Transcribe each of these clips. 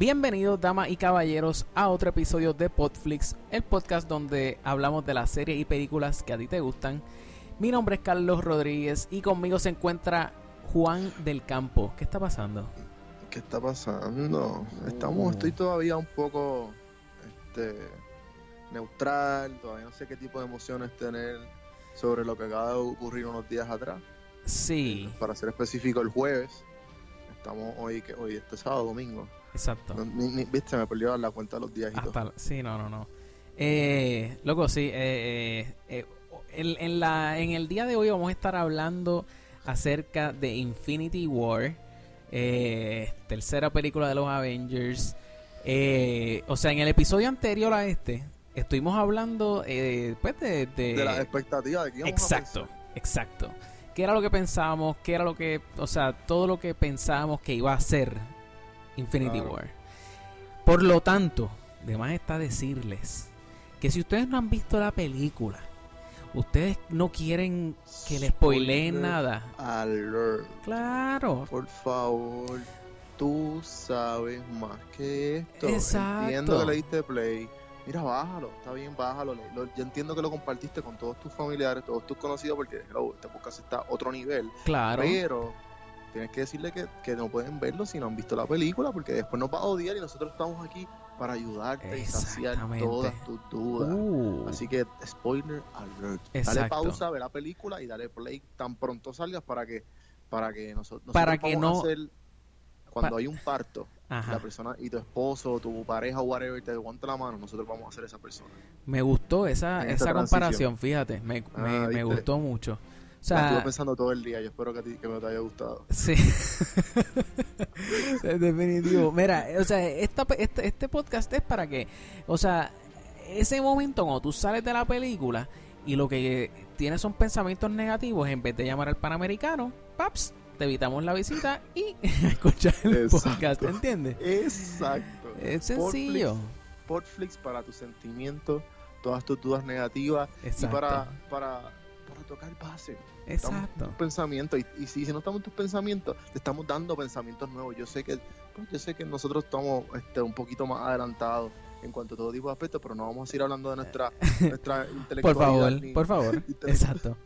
Bienvenidos, damas y caballeros, a otro episodio de Podflix, el podcast donde hablamos de las series y películas que a ti te gustan. Mi nombre es Carlos Rodríguez y conmigo se encuentra Juan del Campo. ¿Qué está pasando? ¿Qué está pasando? Estamos, Uh. estoy todavía un poco este, neutral, todavía no sé qué tipo de emociones tener sobre lo que acaba de ocurrir unos días atrás. Sí, Para ser específico, el jueves. Estamos hoy, que hoy este sábado, domingo. Exacto. No, ni- ni- Viste, me perdió la cuenta de los días y todo. Sí, no, no, no. Eh, loco, sí. eh, eh, eh, en, en la, en el día de hoy vamos a estar hablando acerca de Infinity War, eh, tercera película de los Avengers. Eh, o sea, en el episodio anterior a este, estuvimos hablando eh, pues de, de- De las expectativas de que íbamos Exacto, a exacto. ¿Qué era lo que pensábamos? ¿Qué era lo que, o sea, todo lo que pensábamos que iba a ser Infinity Claro. War? Por lo tanto, de más está decirles que si ustedes no han visto la película, ustedes no quieren que les spoileen nada. Alert. Claro, Por favor, tú sabes más que esto. Exacto. Entiendo que le diste play. Mira, bájalo, está bien, bájalo. Lo- lo- yo entiendo que lo compartiste con todos tus familiares, todos tus conocidos, porque hello, este podcast está a otro nivel. claro. Pero tienes que decirle que, que no pueden verlo si no han visto la película, porque después nos va a odiar y nosotros estamos aquí para ayudarte y saciar todas tus dudas. Uh, Así que, spoiler alert. Dale Exacto. pausa, ve la película y dale play tan pronto salgas para que, para que noso- nosotros, Para que vamos a no- hacer- cuando hay un parto, ajá. la persona y tu esposo, tu pareja, whatever, te aguanta la mano, nosotros vamos a ser esa persona. Me gustó esa, esa comparación, fíjate, me, Ah, me- gustó mucho. O estuve sea, pensando todo el día, yo espero que, a ti, que me te haya gustado. Sí. Definitivo. Mira, o sea, esta, este, este podcast es para que, o sea, ese momento cuando tú sales de la película y lo que tienes son pensamientos negativos, en vez de llamar al panamericano, paps, te evitamos la visita y escuchar el Exacto. podcast, ¿entiendes? Exacto. Es sencillo. Podflix para tus sentimientos, todas tus dudas negativas Exacto. y para, para, para tocar base. Estamos en Exacto. tus pensamientos y, y si, si no estamos en tus pensamientos, te estamos dando pensamientos nuevos. Yo sé que pues, yo sé que nosotros estamos este, un poquito más adelantados en cuanto a todo tipo de aspectos, pero no vamos a seguir hablando de nuestra, nuestra Por intelectualidad. favor, ni- por favor. Exacto.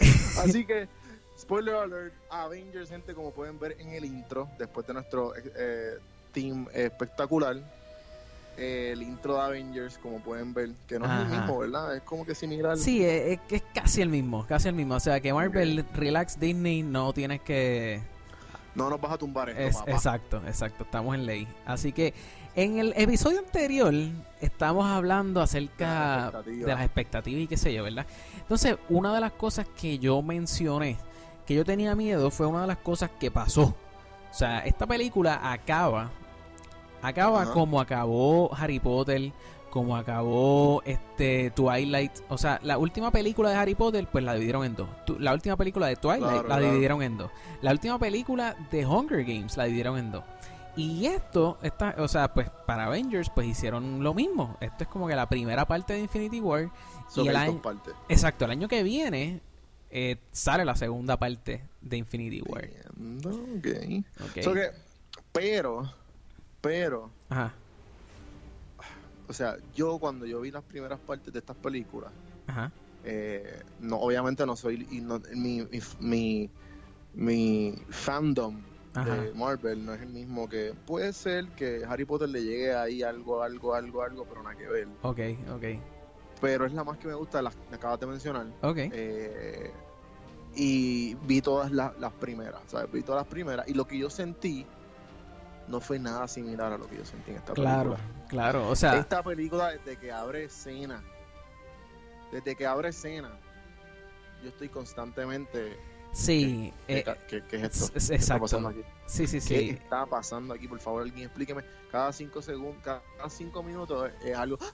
Así que, spoiler alert, Avengers, gente, como pueden ver en el intro, después de nuestro eh, team espectacular, eh, el intro de Avengers, como pueden ver, que no es el mismo, ¿verdad? Es como que similar. Sí, es, es casi el mismo, casi el mismo. O sea, que Marvel, relax Disney, no tienes que... No nos vas a tumbar esto, Es- papá. exacto, exacto, estamos en ley. Así que en el episodio anterior estamos hablando acerca Las expectativas. de las expectativas y qué sé yo, ¿verdad? Entonces, una de las cosas que yo mencioné, que yo tenía miedo, fue una de las cosas que pasó. O sea, esta película acaba, acaba Ajá. como acabó Harry Potter, como acabó este Twilight. O sea, la última película de Harry Potter, pues la dividieron en dos. Tu- La última película de Twilight Claro, la claro. dividieron en dos. La última película de Hunger Games la dividieron en dos. Y esto, esta, o sea, pues para Avengers, pues hicieron lo mismo. Esto es como que la primera parte de Infinity War. So y el año-. Exacto, el año que viene eh, sale la segunda parte de Infinity War. Entiendo, ok. Ok. So que, pero, pero, Ajá, o sea, yo cuando yo vi las primeras partes de estas películas, ajá. eh, no, obviamente no soy, y no- mi, mi, mi, mi fandom Ajá. de Marvel no es el mismo que puede ser que Harry Potter le llegue ahí algo, algo, algo, algo, pero nada que ver. Ok, ok, Pero es la más que me gusta, las que acabas de mencionar. ok. Eh, y vi todas las, las primeras, ¿sabes? Vi todas las primeras y lo que yo sentí no fue nada similar a lo que yo sentí en esta Claro, película. claro. O sea, Esta película desde que abre escena, desde que abre escena, yo estoy constantemente sí. ¿qué, eh, qué- qué es esto? es- ¿Qué está exacto. pasando aquí? Sí, sí, ¿Qué sí. está pasando aquí? Por favor, alguien explíqueme. Cada cinco segundos, cada cinco minutos es algo. Eh,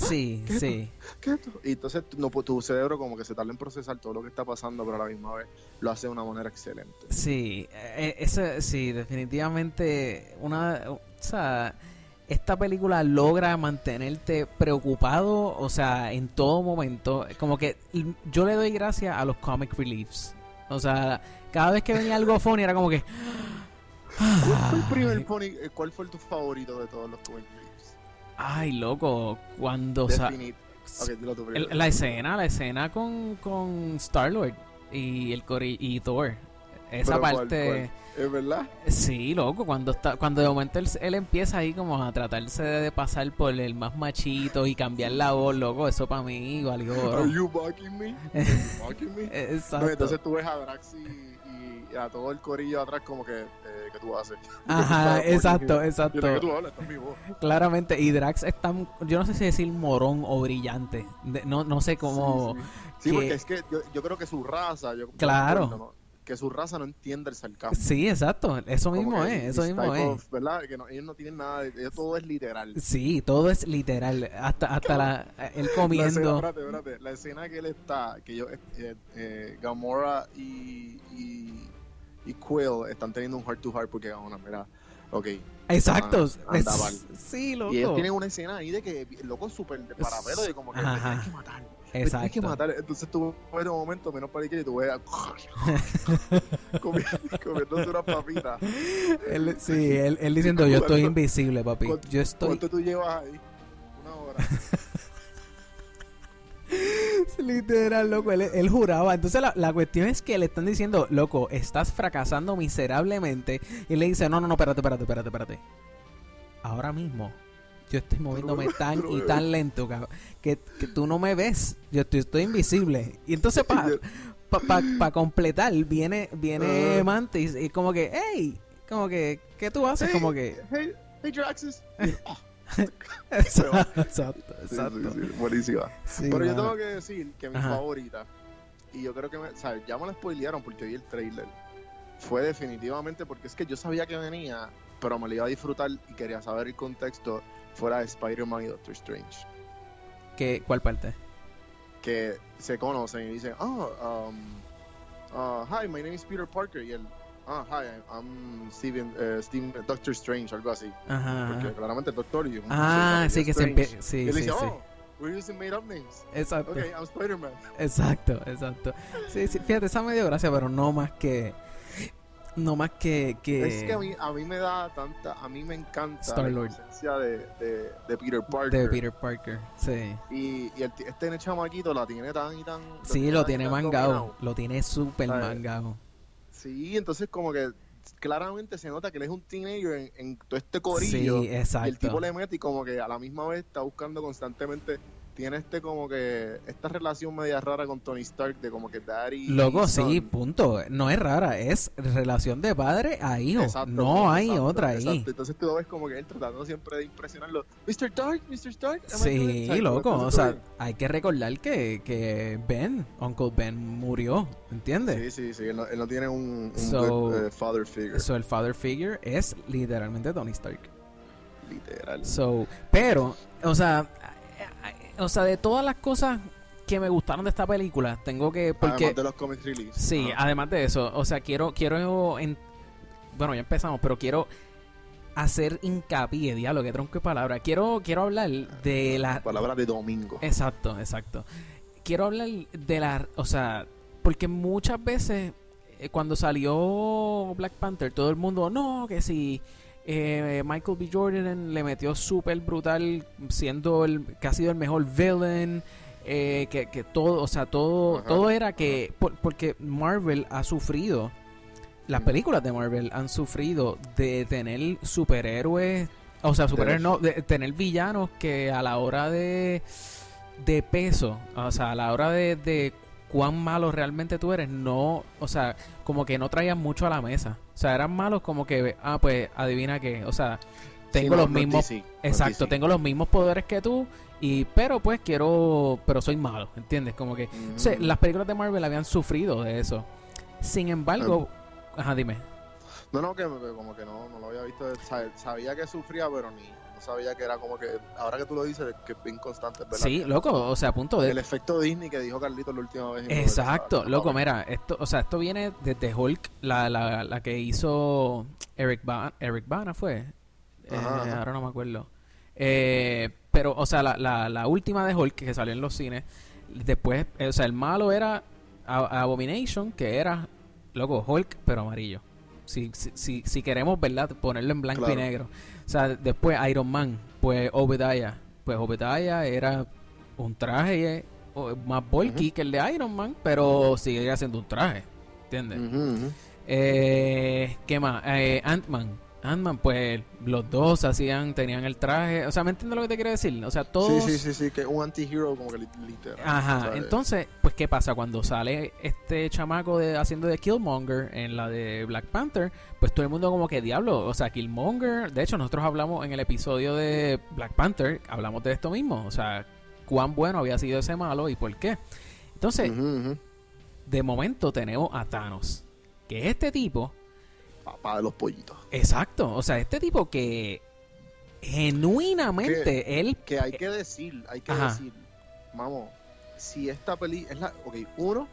Sí, ¿Qué es sí. ¿Qué es esto? Y entonces no, pues, tu cerebro como que se tarda en procesar todo lo que está pasando, pero a la misma vez lo hace de una manera excelente. Sí, eh, ese, sí, definitivamente una, o sea, esta película logra mantenerte preocupado, o sea, en todo momento, como que yo le doy gracias a los comic reliefs. O sea, cada vez que venía algo funny era como que ¿Cuál fue el primer pony? eh, ¿Cuál fue tu favorito de todos los comic reliefs? Ay, loco, cuando... sa- dilo tú el- la escena, la escena con, con Star-Lord y, el Cori- y Thor. Esa Pero ¿cuál, parte... ¿Es verdad? Sí, loco, cuando está, cuando de momento él, él empieza ahí como a tratarse de pasar por el más machito y cambiar la voz, loco, eso para mí valió. Are you mocking me? Are you mocking me? Exacto. No, entonces tú ves a Drax y, a todo el corillo atrás como que, eh, ¿qué tú haces? Ajá, exacto, exacto. Claramente, y Drax es tan, yo no sé si decir morón o brillante, de- no, no sé cómo, Sí, sí. Sí, que- porque es que yo, yo creo que su raza, yo, Claro. que su raza no entiende el sarcasmo. sí, exacto, eso Como mismo es, eso mismo es. of- ¿Verdad? Que no, ellos no tienen nada, de, todo es literal. Sí, todo es literal, hasta, hasta la, él La escena, comiendo. espérate, espérate, la escena que él está, que yo, eh, eh, Gamora y, y, y Quill están teniendo un heart to heart porque Gamora, mira, ok. Exacto, Ah, anda es- sí, loco. Y ellos tienen una escena ahí de que loco es súper de parapelo y como que me tienes que matar. Me tienes que matar. Entonces tú ves un momento menos para y tú ves comiéndose una papita. Él- sí, él, él diciendo, yo estoy invisible, papi. ¿Cuánto- Yo estoy... ¿Cuánto tú llevas ahí? Una hora. Literal, loco, él, él juraba. Entonces la, la cuestión es que le están diciendo, loco, estás fracasando miserablemente. Y le dice, no, no, no, espérate, espérate, espérate, espérate. Ahora mismo, yo estoy moviéndome Pero- tan pero- y tan lento cabrón, que, que tú no me ves. Yo estoy, estoy invisible. Y entonces para pa, pa- pa completar, viene, viene Ah. Mantis y como que, hey, como que, ¿qué tú haces? Hey, Como que... Hey, hey Draxus. Exacto, exacto. Sí, exacto. sí, sí, buenísima. Pero yo tengo que decir que mi Ajá. favorita, y yo creo que me, o sea, ya me la spoilearon porque vi el trailer, fue definitivamente porque es que yo sabía que venía, pero me la iba a disfrutar y quería saber el contexto fuera de Spider-Man y Doctor Strange. ¿Qué, ¿Cuál parte? Que se conocen y dicen, oh, um, uh, hi, my name is Peter Parker. Y él, ah, hi, I'm Steven, eh, Steven, Doctor Strange, algo así. Ajá. Porque ajá. claramente el Doctor y un Ah, sí, que se Strange. empieza. Sí, Y él sí, dice, sí. oh, we're using made up names. Exacto. Okay, I'm Spider-Man. Exacto, exacto. Sí, sí, fíjate, esa me dio gracia, pero no más que. No más que. que... Es que a mí, a mí me da tanta, a mí me encanta Star-Lord. la inocencia de, de, de Peter Parker. de Peter Parker, sí. Y, y el, este chamaquito la tiene tan y tan... Sí, lo tiene tan mangado. Lo tiene súper mangado. Sí, entonces como que claramente se nota que él es un teenager en, en todo este corillo. Sí, y el exacto. tipo le mete y como que a la misma vez está buscando constantemente... Tiene este como que... Esta relación media rara con Tony Stark de como que daddy... Loco, sí, punto. No es rara, es relación de padre a hijo. Exacto, no hay exacto, otra ahí. exacto. Entonces tú lo ves como que él tratando siempre de impresionarlo. Mr. Stark, Mr. Stark. am I correct?" Sí, loco. O sea, hay que recordar que, que Ben, Uncle Ben, murió. ¿Entiendes? Sí, sí, sí. Él no, él no tiene un, un So- good, eh, father figure. So, el father figure es literalmente Tony Stark. literal. So, pero, o sea, o sea, de todas las cosas que me gustaron de esta película, tengo que porque Además de los comic release. sí, además de eso, o sea, quiero quiero en- bueno, ya empezamos, pero quiero hacer hincapié, diablo, que tronco de palabra. Quiero quiero hablar de la Palabras de domingo. Exacto, exacto. Quiero hablar de la, o sea, porque muchas veces eh, cuando salió Black Panther, todo el mundo, no, que si eh, Michael B. Jordan le metió súper brutal, siendo el que ha sido el mejor villain, eh, que, que todo, o sea, todo, Ajá, todo era que, por- porque Marvel ha sufrido, las Mm. películas de Marvel han sufrido de tener superhéroes, o sea, superhéroes no, de tener villanos que a la hora de de peso, o sea, a la hora de, de cuán malo realmente tú eres, no, o sea, como que no traían mucho a la mesa. O sea, eran malos como que, ah, pues adivina qué, o sea, tengo Sí, los mismos, DC, exacto, tengo los mismos poderes que tú y pero pues quiero, pero soy malo, ¿entiendes? Como que, o sea, Ujú. las películas de Marvel habían sufrido de eso. Sin embargo, ajá, dime. No, no, que como que no, no lo había visto. Sa- Sabía que sufría, pero ni sabía que era como que. Ahora que tú lo dices, que es bien constante, ¿verdad? Sí, loco, o sea, a punto de El efecto Disney que dijo Carlito la última vez. Exacto, loco, mira, esto, o sea, esto viene desde Hulk, la, la, la que hizo Eric Bana, Eric Bana fue, Eh, ahora no me acuerdo, Eh, pero, o sea, la, la, la última de Hulk que salió en los cines, después, eh, o sea, el malo era Abomination, que era, loco, Hulk, pero amarillo, Si, si, si, si queremos, ¿verdad? Ponerlo en blanco y negro. Sea, después Iron Man, pues Obadiah. Pues Obadiah era un traje eh, más bulky que el de Iron Man, pero sigue siendo un traje. ¿Entiendes? Eh, ¿Qué más? Eh, Ant-Man. Ant-Man, pues los dos hacían, tenían el traje. O sea, ¿me entiendes lo que te quiero decir? O sea, todos. Sí, sí, sí, sí, que un anti-hero como que li- literal. Ajá, ¿sabes? entonces, pues, ¿qué pasa? Cuando sale este chamaco de, haciendo de Killmonger en la de Black Panther, pues todo el mundo como que diablo, o sea, Killmonger, de hecho nosotros hablamos en el episodio de Black Panther, hablamos de esto mismo, o sea, cuán bueno había sido ese malo y por qué. Entonces, de momento tenemos a Thanos, que es este tipo, Papá de los pollitos. exacto, o sea, este tipo que genuinamente él... Que hay que decir, hay que Ajá. decir, vamos, si esta peli es la, ok, uno,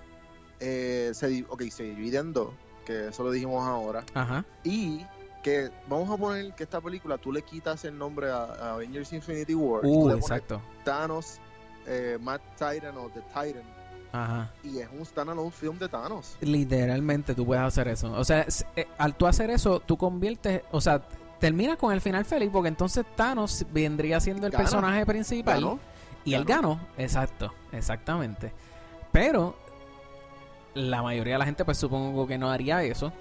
eh, se, di- ok, se divide en dos, que eso lo dijimos ahora, Ajá, y que vamos a poner que esta película tú le quitas el nombre a, a Avengers Infinity War, y tú uh, pones exacto, Thanos, eh, Matt Titan o The Titan, ajá. y es un standalone film de Thanos. Literalmente tú puedes hacer eso. O sea, eh, al tú hacer eso, tú conviertes, o sea, terminas con el final feliz porque entonces Thanos vendría siendo el Gana. personaje principal ¿Ganó? y él ganó. Exacto, exactamente. Pero la mayoría de la gente pues supongo que no haría eso.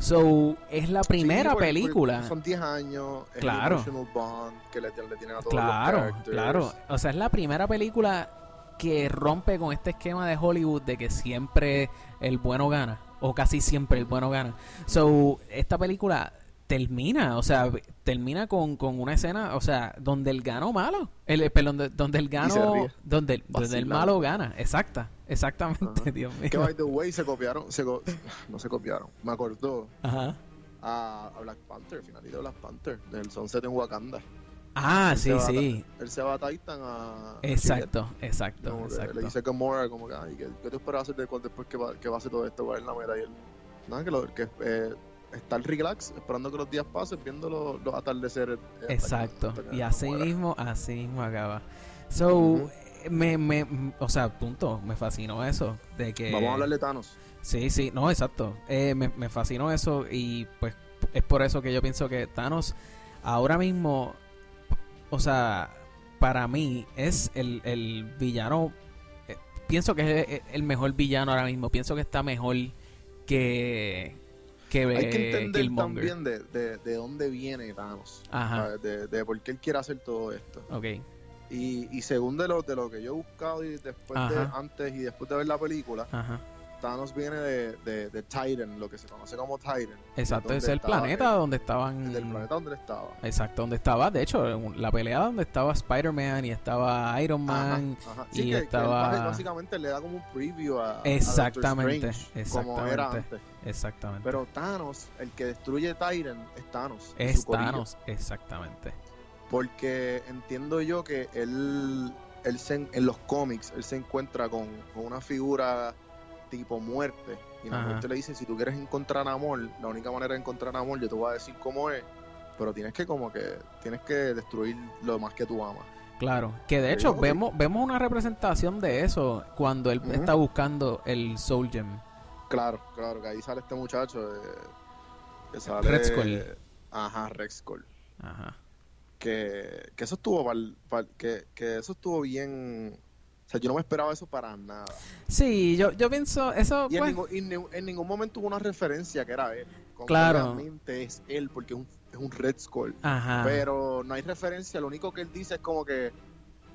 So, es la primera Sí, porque- película. porque Son 10 años, es Claro. el emotional bond que le, le tienen a todos Claro, los claro. O sea, es la primera película que rompe con este esquema de Hollywood de que siempre el bueno gana. O casi siempre el bueno gana. So, esta película termina, o sea, termina con, con una escena, o sea, donde el gano malo. El, eh, perdón, de- donde el gano. Donde, donde el malo gana. Exacta, exactamente, Ajá. Dios mío. Que by the way se copiaron, se co- no se copiaron, me acordó Ajá. a, a Black Panther, finalito de Black Panther, del Sunset en Wakanda. Ah, Él sí, se va a- sí. Él se va a Titan a... a Exacto, Chile. exacto, Como que exacto. Le dice a Gamora como que, ay, ¿qué, qué te esperas hacer de, cu- después que, va, que pase todo esto? ¿Cuál es la meta? Y él, nada, que, lo, que eh, estar relax, esperando que los días pasen, viendo los, los atardeceres. eh, hasta que- Exacto. hasta que Y no así mismo, así mismo acaba. So, Ujú. me, me, o sea, punto, me fascinó eso. De que... Vamos a hablar de Thanos. Sí, sí, no, exacto. Eh, me, me fascinó eso y pues es por eso que yo pienso que Thanos ahora mismo, o sea, para mí es el, el villano, eh, pienso que es el- el mejor villano ahora mismo, pienso que está mejor que, que Hay que eh, entender Killmonger. también de, de, de dónde viene Thanos. Ajá. De, de por qué él quiere hacer todo esto. ok, Y, y según de lo, de lo que yo he buscado y después de antes y después de ver la película, ajá. Thanos viene de, de, de Titan, lo que se conoce como Titan. Exacto, es el planeta donde estaban... del planeta donde estaba. Exacto, donde estaba, de hecho, la pelea donde estaba Spider-Man y estaba Iron Man. Ajá, ajá. y Sí, que, que estaba- básicamente le da como un preview a, a Exactamente, Strange, como era exactamente. antes. Exactamente. Pero Thanos, el que destruye Titan, es Thanos. y es. Thanos, exactamente. Porque entiendo yo que él, él se en, en los cómics, él se encuentra con, con una figura tipo muerte. Y la Ajá. muerte le dice, si tú quieres encontrar amor, la única manera de encontrar amor, yo te voy a decir cómo es. Pero tienes que como que, tienes que destruir lo más que tú amas. Claro, que de hecho vemos vemos una representación de eso cuando él está buscando el Soul Gem. Claro, claro, que ahí sale este muchacho eh, que sale... Red Skull. Ajá, Rex Skull. Ajá. Que, que eso estuvo pal- pal- que, que eso estuvo bien... O sea, yo no me esperaba eso para nada. Sí, yo, yo pienso, eso Y en, pues, ningún, y en ningún- en ningún momento hubo una referencia que era él. Como Claro. Realmente es él porque es un, es un Red Skull. Ajá. Pero no hay referencia. Lo único que él dice es como que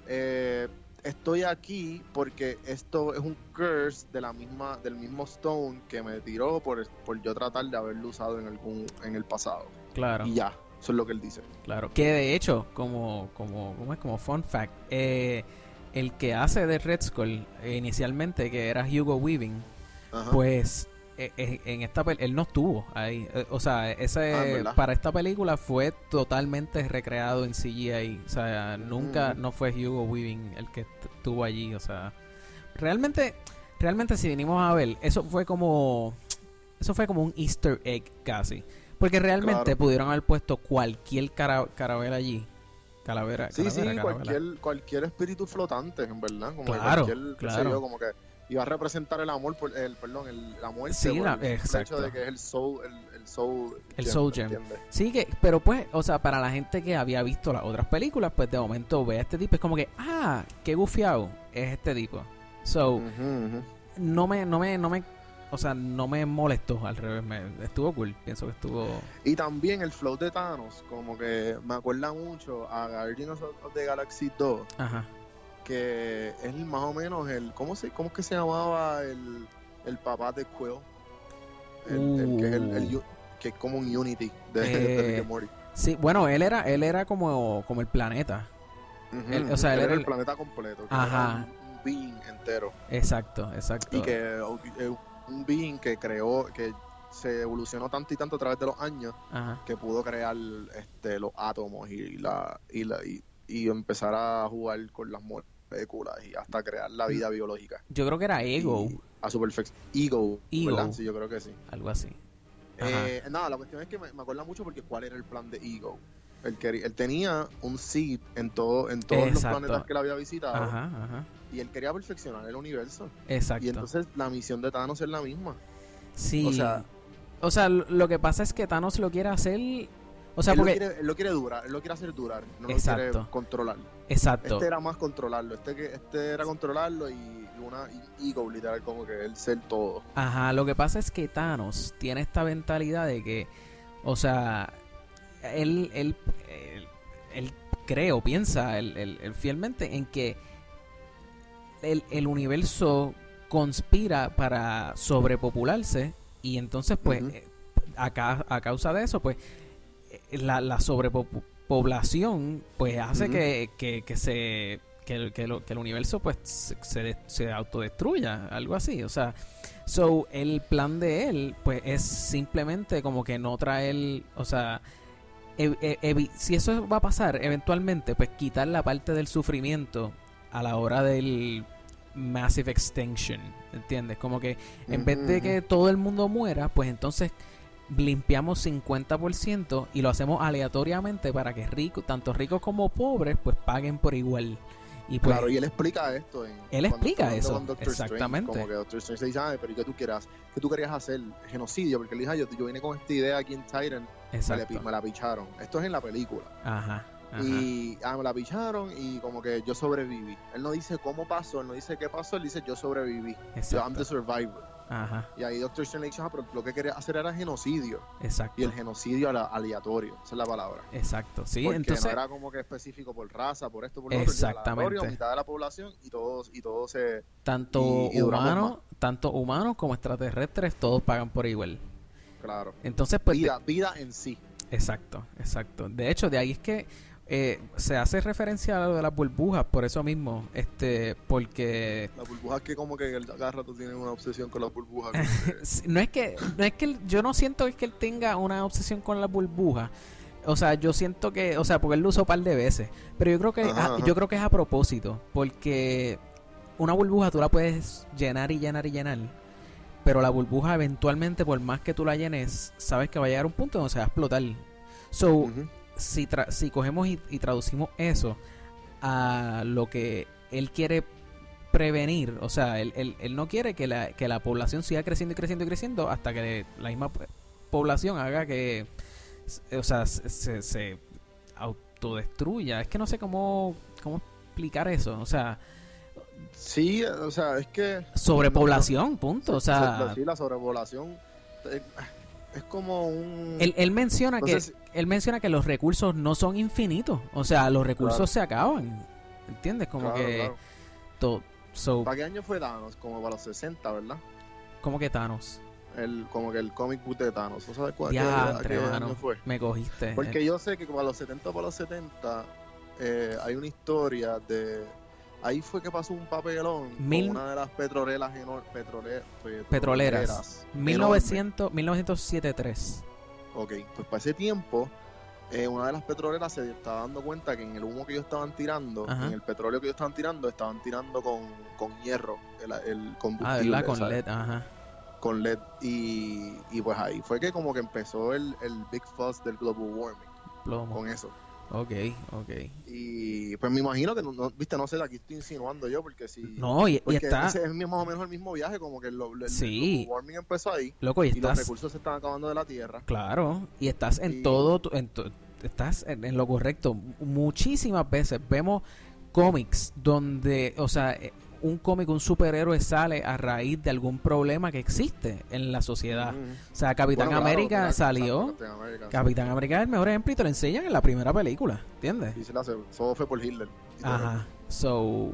eh, estoy aquí porque esto es un curse de la misma del mismo Stone que me tiró por, por yo tratar de haberlo usado en algún en el pasado. claro. Y ya, eso es lo que él dice. Claro, que de hecho, como, como, ¿cómo es? como fun fact, eh, el que hace de Red Skull eh, inicialmente, que era Hugo Weaving, Ajá. pues eh, eh, en esta él no estuvo ahí. Eh, o sea, ese Ah, para esta película fue totalmente recreado en CGI. O sea, nunca Mm. no fue Hugo Weaving el que est- estuvo allí. O sea, realmente, realmente si venimos a ver, eso fue como, eso fue como un Easter egg casi. Porque realmente Claro. pudieron haber puesto cualquier cara, carabela allí. Calavera, Sí, sí, calavera, calavera. cualquier, cualquier espíritu flotante, en verdad. Como que Claro, cualquier, claro. yo, como que iba a representar el amor, por, el, perdón, el, la muerte. Sí, por la- el hecho exacto. de que es el soul, el, el soul, El gem, soul ¿me gem. Sí, que, pero pues, o sea, para la gente que había visto las otras películas, pues de momento ve a este tipo, es como que, ah, qué gufiado es este tipo. So, no me, no me, no me, o sea, no me molestó, al revés, me, estuvo cool, pienso que estuvo... Y también el flow de Thanos, como que me acuerda mucho a Guardians of the Galaxy 2, Ajá. que es más o menos el, ¿cómo se, cómo es que se llamaba el, el papá de Quill? El, el que es el, el Uh. que es como un Unity de, Eh, de Rick and Morty. Sí, bueno, él era, él era como, como el planeta. Él- o sea, él era era el, el- planeta completo, Ajá. era un, un being entero. Exacto, exacto. Y que eh, un being que creó, que se evolucionó tanto y tanto a través de los años Ajá. que pudo crear este, los átomos y la y, la, y, y empezar a jugar con las moléculas y hasta crear la vida biológica. Yo creo que era Ego, Y a su perfección. Ego, Ego. ¿verdad? Sí, yo creo que sí. algo así. Eh, nada, la cuestión es que me, me acuerda mucho porque cuál era el plan de Ego. Él, él tenía un seed en, todo, en todos Exacto. los planetas que él había visitado Ajá, ajá. Y él quería perfeccionar el universo. Exacto. Y entonces la misión de Thanos es la misma. sí. o sea- o sea, lo lo que pasa es que Thanos lo quiere hacer, o sea, él, porque lo quiere, él lo quiere durar, él lo quiere hacer durar, no lo Exacto. quiere controlar. exacto. Este era más controlarlo, este este era controlarlo y una ego literal como que él ser todo. Ajá, lo que pasa es que Thanos tiene esta mentalidad de que, o sea, él, él, él, él cree o piensa él, él- él fielmente en que el, el universo conspira para sobrepopularse y entonces pues Ujú. eh, a, ca- a causa de eso pues eh, la, la sobrepoblación pues hace que, que, que se que, el- que, lo- que el universo pues se, se, de- se autodestruya algo así o sea so el plan de él pues es simplemente como que no traer o sea e- si eso va a pasar eventualmente pues quitar la parte del sufrimiento a la hora del massive extinction ¿entiendes? como que en vez de Ujú, que todo el mundo muera, pues entonces limpiamos 50% y lo hacemos aleatoriamente para que ricos, tanto ricos como pobres, pues paguen por igual. Y pues, Claro, y él explica esto. En, Él explica eso, Strange, exactamente. como que Doctor Strange le dice, "Ay, pero ¿y qué tú quieras? ¿Qué tú querías hacer? Genocidio, porque él dice, "Ay, yo, yo vine con esta idea aquí en Titan, me, la, exacto. me la picharon. Esto es en la película. Ajá, ajá. Y ah, me la picharon y como que yo sobreviví. Él no dice cómo pasó, él no dice qué pasó, él dice yo sobreviví. Yo, I'm the survivor. Ajá, Y ahí Doctor Strange le dice, ah, pero lo que quería hacer era genocidio. exacto. Y el genocidio era aleatorio, esa es la palabra. Exacto, sí, Porque entonces no era como que específico por raza, por esto, por lo otro. Exactamente. mitad de la población y todos, y todos se... tanto humanos, tanto humanos como extraterrestres todos pagan por igual. Claro. Entonces, pues vida, vida en sí. Exacto, exacto. De hecho, de ahí es que eh, se hace referencia a lo de las burbujas, por eso mismo, este, porque Las burbujas que como que el- cada rato tienen una obsesión con las burbujas. que- no es que, no es que él- yo no siento que él tenga una obsesión con las burbujas. O sea, yo siento que, o sea, porque él lo usó un par de veces, pero yo creo que, Ajá, a- ajá. yo creo que es a propósito, porque una burbuja tú la puedes llenar y llenar y llenar, pero la burbuja eventualmente, por más que tú la llenes, sabes que va a llegar un punto donde se va a explotar. So. Si, tra- si cogemos y, y traducimos eso a lo que él quiere prevenir, o sea, él, él- él no quiere que la, que la población siga creciendo y creciendo y creciendo hasta que la misma población haga que, o sea, se, se- se autodestruya. Es que no sé cómo, cómo explicar eso, o sea, Sí, o sea, es que... sobrepoblación, punto, o sea, Sí, la sobrepoblación eh, es como un... él, él menciona que él menciona que los recursos no son infinitos, o sea, los recursos Claro. se acaban, ¿entiendes? Como Claro, que claro. to- so, ¿Para qué año fue Thanos? Como para los 60, ¿verdad? como que Thanos. El, como que el comic book de Thanos. ¿No sabes cuál qué- a Diantre, qué año fue? Me cogiste. Porque yo sé que para los 70 para los 70 eh, hay una historia de... Ahí fue que pasó un papelón Mil- con una de las petroleras enor- petrole- Petroleras. petroleras. 1900, 1973. Ok, pues para ese tiempo, eh, una de las petroleras se estaba dando cuenta que en el humo que ellos estaban tirando, Ajá. en el petróleo que ellos estaban tirando, estaban tirando con, con hierro, el, el Ah, combustible. ¿verdad? Con ¿sabes? LED, ajá. Con LED. Y, y pues ahí fue que como que empezó el, el big fuss del global warming Plomo. con eso. Ok, ok. Y pues me imagino que, no, no- viste, no sé, aquí estoy insinuando yo, porque si... No, y, y porque está, ese es más o menos el mismo viaje, como que el, Sí. el warming empezó ahí loco, y y los estás, recursos se están acabando de la tierra. claro, y estás en Y- todo, tu- en tu- estás en, en lo correcto. Muchísimas veces vemos cómics donde, o sea, eh, un cómic, un superhéroe sale a raíz de algún problema que existe en la sociedad. O sea, Capitán Bueno, claro, América claro, salió. Capitán América, sí. Capitán América es el mejor ejemplo y te lo enseñan en la primera película, ¿entiendes? Y se la hace, todo fue por Hitler. Ajá. So,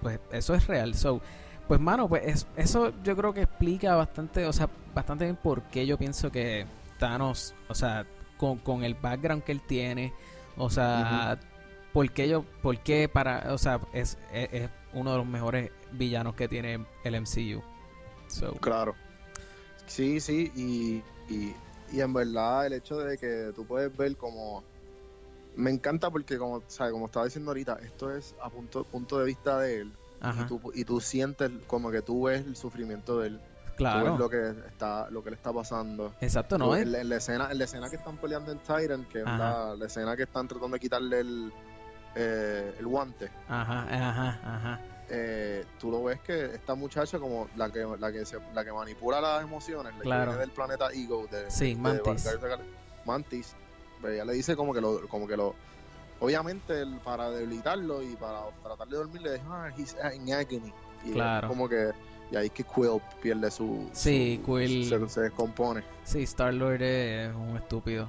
pues eso es real. So, pues mano, pues es- eso yo creo que explica bastante, o sea, bastante bien por qué yo pienso que Thanos, o sea, con, con el background que él tiene, o sea, por qué yo, por qué para, o sea, es, es, es uno de los mejores villanos que tiene el MCU. So, Claro. Sí, sí, y, y, y en verdad el hecho de que tú puedes ver como... Me encanta porque, como, ¿sabes? como estaba diciendo ahorita, esto es a punto, punto de vista de él. ajá, Y tú, y tú sientes como que tú ves el sufrimiento de él. Tú ves claro. lo que, está, lo que le está pasando. Exacto, Tú- ¿no? en, la, en la escena, en la escena que están peleando en Tyrant, que es la, la escena que están tratando de quitarle el, eh, el guante. Ajá, ajá, ajá. eh, tú lo ves que esta muchacha como la que la que se, la que manipula las emociones la que viene del planeta Ego de, Sí, de Mantis. De Mantis pues ella le dice como que lo como que lo obviamente el- para debilitarlo y para tratar de dormir le dice ah he's in agony y Claro. como que y ahí es que Quill pierde su Sí, su- Quill- se, se descompone Sí, Star Lord es un estúpido.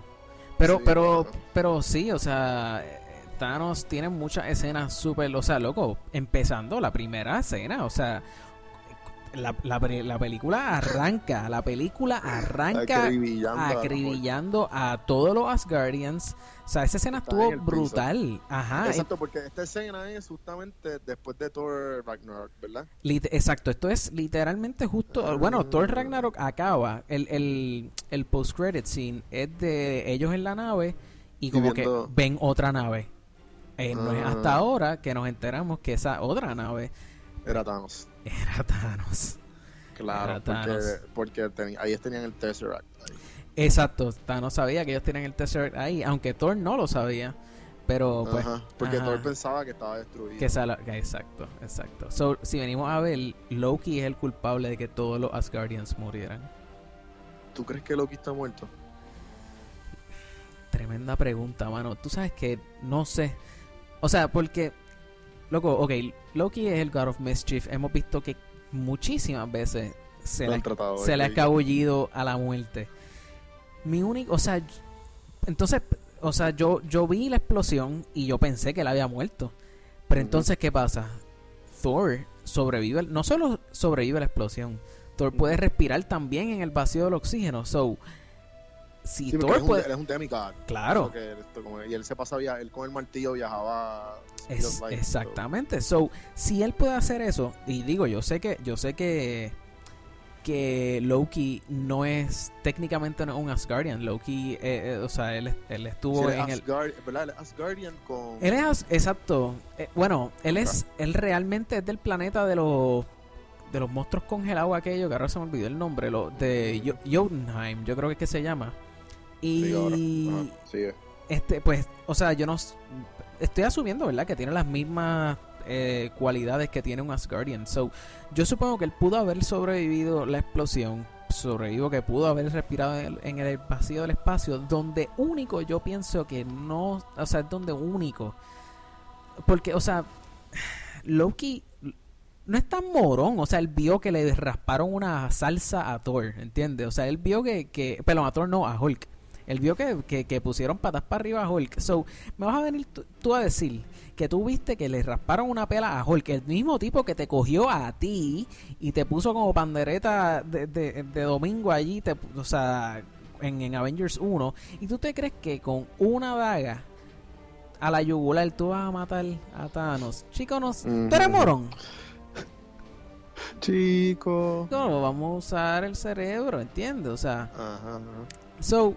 Pero, Sí, pero, claro. pero sí, o sea, Thanos tiene muchas escenas súper, o sea, loco, empezando la primera escena, o sea, la, la, la película arranca, la película arranca acribillando a- acribillando a todos los Asgardians. O sea, esa escena estuvo brutal. Ajá, Exacto, porque esta escena es justamente después de Thor Ragnarok, ¿verdad? Lit- Exacto, esto es literalmente justo. Ah. Bueno, Thor Ragnarok acaba. El, el, el post-credit scene es de ellos en la nave y como viendo- que ven otra nave. Eh, no es Ah. hasta ahora que nos enteramos que esa otra nave Era Thanos. era Thanos. Claro, Era porque, Thanos. porque teni- ahí tenían el Tesseract. ahí. Exacto, Thanos sabía que ellos tenían el Tesseract ahí, aunque Thor no lo sabía. Pero pues, Ajá, porque ajá. Thor pensaba que estaba destruido. que exacto, exacto. So, si venimos a ver, Loki es el culpable de que todos los Asgardians murieran. ¿Tú crees que Loki está muerto? Tremenda pregunta, mano. Tú sabes que no sé. O sea, porque, loco, ok, Loki es el God of Mischief. Hemos visto que muchísimas veces se le, se le ha escabullido a la muerte. Mi único, o sea, entonces, o sea, yo, yo vi la explosión y yo pensé que él había muerto. Pero entonces, ¿qué pasa? Thor sobrevive, no solo sobrevive a la explosión, Thor puede respirar también en el vacío del oxígeno. So, si Sí, Thor él es, un, puede, él es un demigod. claro, como- y él se pasa, él con el martillo viajaba. Es- exactamente. So, si él puede hacer eso, y digo, yo sé que, yo sé que que Loki no es técnicamente no un Asgardian. Loki, eh, eh, o sea, él, él estuvo en el. ¿verdad? Él es Asgardian con. Él es as- exacto. eh, bueno, él es, él realmente es del planeta de los de los monstruos congelados aquello que ahora se me olvidó el nombre, lo de Jo- Jotunheim, yo creo que es que se llama. Y. Ajá, sigue. este, pues, o sea, yo no estoy asumiendo, ¿verdad? Que tiene las mismas eh, cualidades que tiene un Asgardian. So, yo supongo que él pudo haber sobrevivido la explosión, sobrevivido que pudo haber respirado en el, en el vacío del espacio, donde único yo pienso que no, o sea, es donde único. Porque, o sea, Loki no es tan morón, o sea, él vio que le rasparon una salsa a Thor, ¿entiendes? O sea, él vio que, que perdón, a Thor no, a Hulk. Él vio que, que, que pusieron patas para arriba a Hulk. So, me vas a venir tú, a decir que tú viste que le rasparon una pela a Hulk, el mismo tipo que te cogió a ti y te puso como pandereta de, de- de domingo allí, te, o sea, en, en Avengers 1. Y tú te crees que con una daga a la yugular tú vas a matar a Thanos. Chico, no, tú eres Ujú. morón. Chico. No, vamos a usar el cerebro, ¿entiendes? O sea, ajá. so,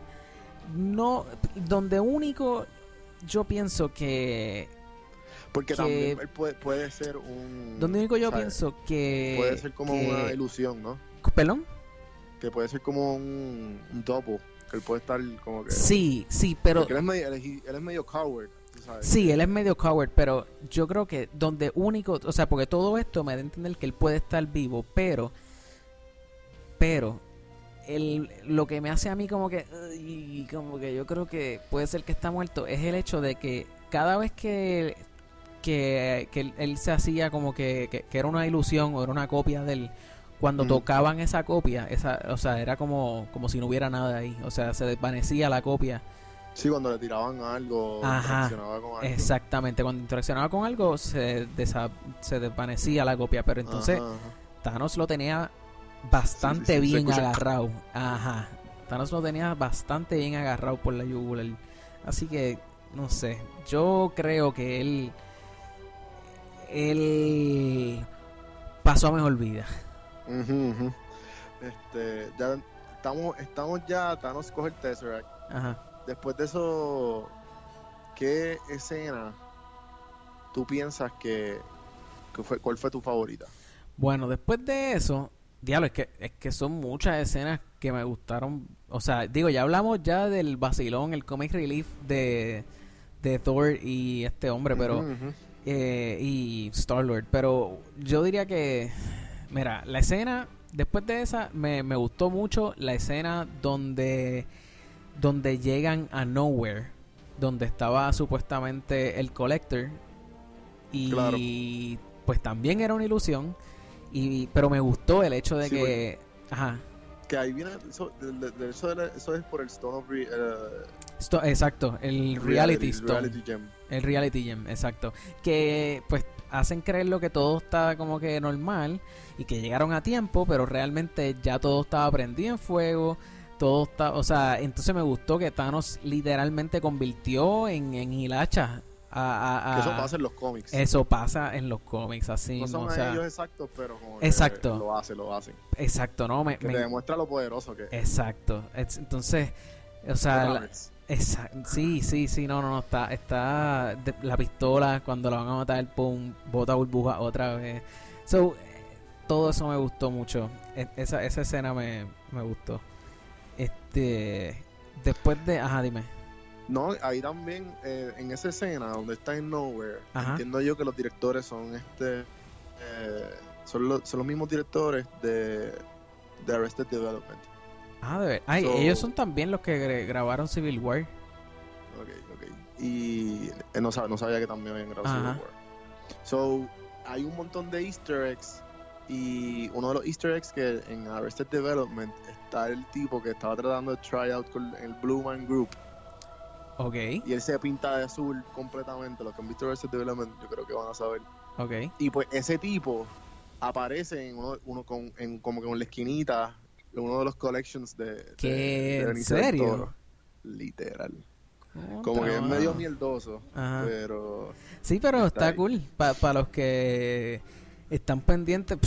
no, donde único yo pienso que, Porque Que- también él puede, puede ser un. donde único yo pienso que... Puede ser como que- una ilusión, ¿no? ¿Perdón? Que puede ser como un, un double. Que él puede estar como que. Sí, sí, pero... Porque él es medio, él es, él es medio coward. sabes. Sí, él es medio coward, pero yo creo que donde único, o sea, porque todo esto me da a entender que él puede estar vivo, pero, pero, el, lo que me hace a mí como que, "Ay", como que yo creo que puede ser que está muerto, es el hecho de que cada vez que, que, que él, se hacía como que, que, que era una ilusión o era una copia de él, cuando tocaban esa copia, esa, o sea, era como, como si no hubiera nada ahí, o sea, se desvanecía la copia. Sí, cuando le tiraban algo, Ajá, interaccionaba con algo. Exactamente, cuando interaccionaba con algo se, desa- se desvanecía la copia, pero entonces Ajá, ajá. Thanos lo tenía bastante Sí, sí, bien agarrado. Ajá, Thanos lo tenía bastante bien agarrado por la yugular. Así que, no sé, yo creo que él, él pasó a mejor vida. Este, ya estamos, estamos ya, Thanos coge el Tesseract. Ajá. Después de eso, ¿qué escena tú piensas que, que fue, cuál fue tu favorita? Bueno, después de eso, diablo, es que, es que son muchas escenas que me gustaron. O sea, digo, ya hablamos ya del vacilón, el comic relief de, de Thor y este hombre, pero eh, y Star Lord. Pero yo diría que, mira, la escena después de esa me, me gustó mucho la escena donde donde llegan a Nowhere, donde estaba supuestamente el Collector y Claro. pues también era una ilusión y pero me gustó el hecho de Sí, que ajá Que ahí viene, eso, eso, es por el Stone of Re- esto, exacto el reality, stone Reality Gem. El reality gem, exacto. Que pues hacen creerlo que todo está como que normal y que llegaron a tiempo, pero realmente ya todo estaba prendido en fuego. Todo está, o sea, entonces me gustó que Thanos literalmente convirtió en, en hilacha a, a- Que eso pasa en los cómics. eso pasa en los cómics, así no son o sea, ellos exactos, pero como que Exacto. lo hacen, lo hacen. exacto, ¿no? Me, Que me- te demuestra lo poderoso que es. exacto. Es- entonces, o sea, la-. Esa- sí, sí, sí, no, no, no, está, está de- la pistola cuando la van a matar, pum, bota burbuja otra vez. So, todo eso me gustó mucho. E- esa, esa escena me, me gustó. Este, después de, ajá, dime. No, ahí también, eh, en esa escena donde está en Nowhere, Ajá. entiendo yo que los directores son este eh, son, los, son los mismos directores de, de Arrested Development. Ah, de ver- ay, So- ellos son también los que gra- grabaron Civil War. Ok, ok. Y eh, no, sab- no sabía que también habían grabado Ajá. Civil War. So, hay un montón de easter eggs y uno de los easter eggs que en Arrested Development está el tipo que estaba tratando de try out con el Blue Man Group Ok, y él se pinta de azul completamente. Los que han visto Arrested Development yo creo que van a saber. ok. Y pues ese tipo aparece en uno, uno con, en, como que en la esquinita de uno de los collections de, ¿Qué? de ¿En serio? Toro. Literal. Como que es medio mano. mieldoso, Ajá. pero Sí, pero Está cool. Para los que están pendientes,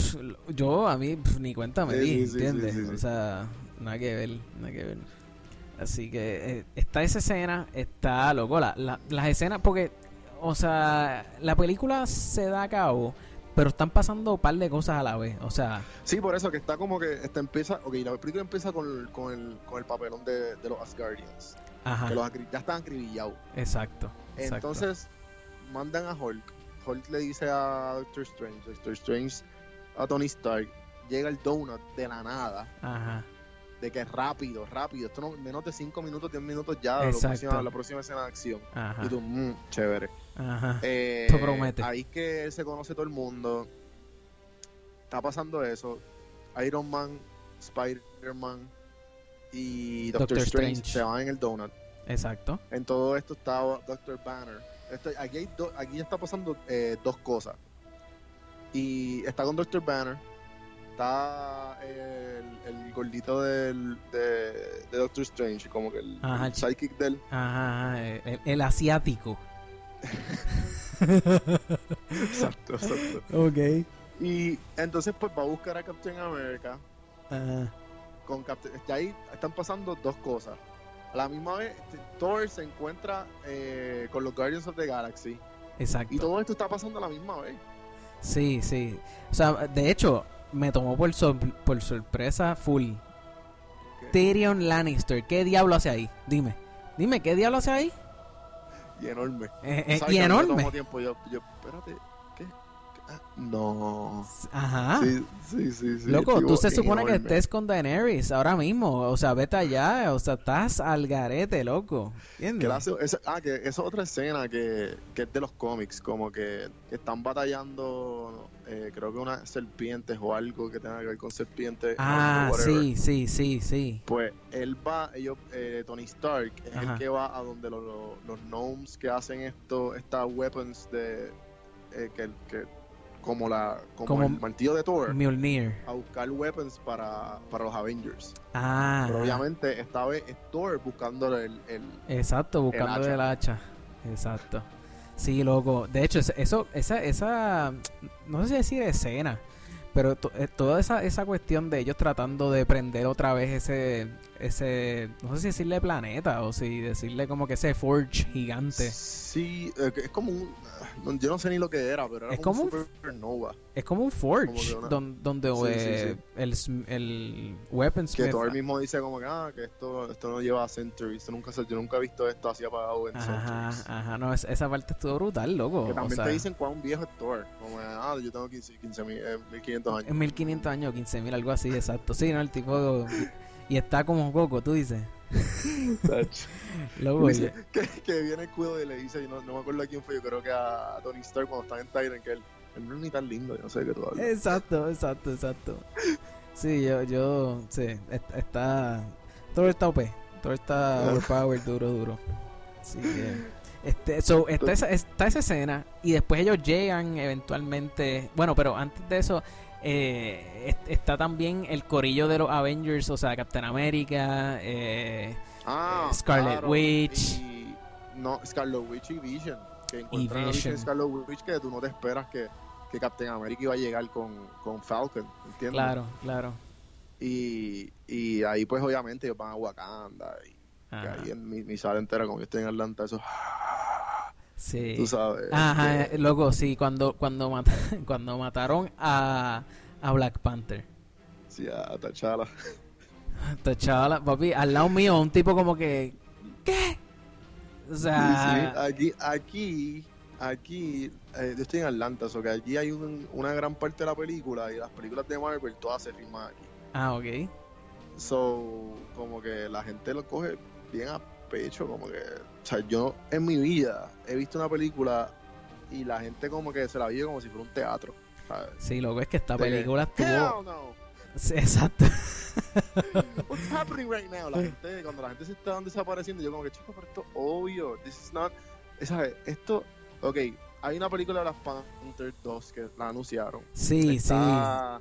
yo a mí ni cuenta me Sí, di, sí, ¿entiendes? sí. O sea, nada que ver, nada que ver. Así que eh, está esa escena, está loco, la, la- las escenas, porque, o sea, la película se da a cabo, pero están pasando un par de cosas a la vez, o sea, sí, por eso que está como que esta empieza, ok, la película empieza con, el- con, el, con el papelón de, de los Asgardians, ajá, que los ya están acribillados. exacto, exacto. Entonces mandan a Hulk, Hulk le dice a Doctor Strange, Doctor Strange a Tony Stark, llega el donut de la nada, Ajá, de que es rápido, rápido, esto no, menos de 5 minutos, 10 minutos ya, la próxima, la próxima escena de acción. ajá, Y tú, mmm, chévere. ajá, Eh, Esto promete. Ahí que se conoce todo el mundo. Está pasando eso. Iron Man, Spider-Man y Doctor, Doctor Strange, Strange. se van en el donut. exacto, En todo esto está Doctor Banner. Esto- aquí, hay do- aquí ya está pasando eh, dos cosas. Y está con Doctor Banner. Está el, el gordito del, de, de Doctor Strange, como que el, Ajá, el chi- sidekick de él. ajá, ajá, el, el asiático. Exacto, exacto. ok. Y entonces pues va a buscar a Captain America. Ajá. Con Captain, ya ahí están pasando dos cosas. A la misma vez, este, Thor se encuentra eh, con los Guardians of the Galaxy. Exacto. Y todo esto está pasando a la misma vez. Sí, sí. O sea, de hecho, me tomó por, sor- por sorpresa full. Tyrion Lannister, ¿qué diablo hace ahí? Dime. Dime, ¿qué diablo hace ahí? y enorme. Eh, eh, ¿Sabes y enorme. tiempo. Yo, yo, espérate, No. Ajá. Sí, sí, sí. sí. Loco, tú se supone que estés con Daenerys ahora mismo. O sea, vete allá. O sea, estás al garete, loco. ¿Entiendes? la hace- esa- ah, que esa es otra escena que, que es de los cómics, como que están batallando, eh, creo que unas serpientes o algo que tenga que ver con serpientes. Ah, sí, sí, sí, sí. Pues él va, ellos, eh, Tony Stark es Ajá. el que va a donde los, los, los gnomes que hacen esto, estas weapons de, eh, que, que como la, como, Como el martillo de Thor, Mjolnir. a buscar weapons para, para los Avengers. Ah, Pero obviamente esta vez es Thor buscando el, el exacto, buscando hacha. el hacha. Exacto. Sí, loco. De hecho, es- eso, esa, esa, no sé si decir escena, pero to- eh, toda esa, esa cuestión de ellos tratando de prender otra vez ese, ese, no sé si decirle planeta o si decirle como que ese forge gigante. Sí, eh, es como un. No, Yo no sé ni lo que era, pero era Es como, como un supernova. Es como un forge, Como una- don- donde Sí, sí, eh, El, el weaponsmith... Que Thor mismo dice como que, ah, que esto, esto no lleva a. Esto nunca, yo nunca he visto esto así apagado en Ajá, ajá, no, es- esa parte estuvo brutal, loco. Que o también sea, te dicen cuán viejo es Thor. Como, ah, yo tengo 15, 15 mil, eh, 1500 años. En 1500 años, 15000, algo así, exacto. Sí, no, el tipo. Y está como Goku, tú dices. Loco, Dice que, que viene el cuido y le dice, no, no me acuerdo a quién fue, yo creo que a Tony Stark cuando están en Titan, que él, él no es ni tan lindo, yo no sé de qué tú hablas. Exacto, exacto, exacto. Sí, yo, yo, sí, est- está. Todo está OP. Todo está overpowered, duro, duro. Que. Este, so, está, esa, está esa escena y después ellos llegan eventualmente. Bueno, pero antes de eso, eh, est- está también el corillo de los Avengers, o sea, Captain America, eh, Ah, Eh, Scarlet claro, Witch. y- no, Scarlet Witch y Vision. Que encuentran a Vision. Y Scarlet Witch que tú no te esperas que, que Captain America iba a llegar con, con Falcon, ¿entiendes? claro, claro. Y, y ahí pues obviamente ellos van a Wakanda y, y Ajá, ahí en mi, mi sala entera como yo estoy en Atlanta, eso, sí. tú sabes. Ajá, eh, loco, sí, cuando, cuando, mata- cuando mataron a, a Black Panther. sí, a T'Challa. Esta chavala, papi, al lado mío, un tipo como que. ¿Qué? O Sí, sea. sí, aquí, aquí, aquí, eh, yo estoy en Atlanta, o que allí hay un- una gran parte de la película y las películas de Marvel todas se filman aquí. Ah, ok. So, como que la gente lo coge bien a pecho, como que, o sea, yo en mi vida he visto una película y la gente como que se la vive como si fuera un teatro, ¿sabes? Sí, loco, es que esta De que, película estuvo. Hell no. Sí, exacto. What's happening right now? La gente, cuando la gente se está desapareciendo, yo como que, chico, pero esto es obvio. This is not, ¿sabes? Esto, ok, hay una película de las Panther 2 que la anunciaron. Sí, está,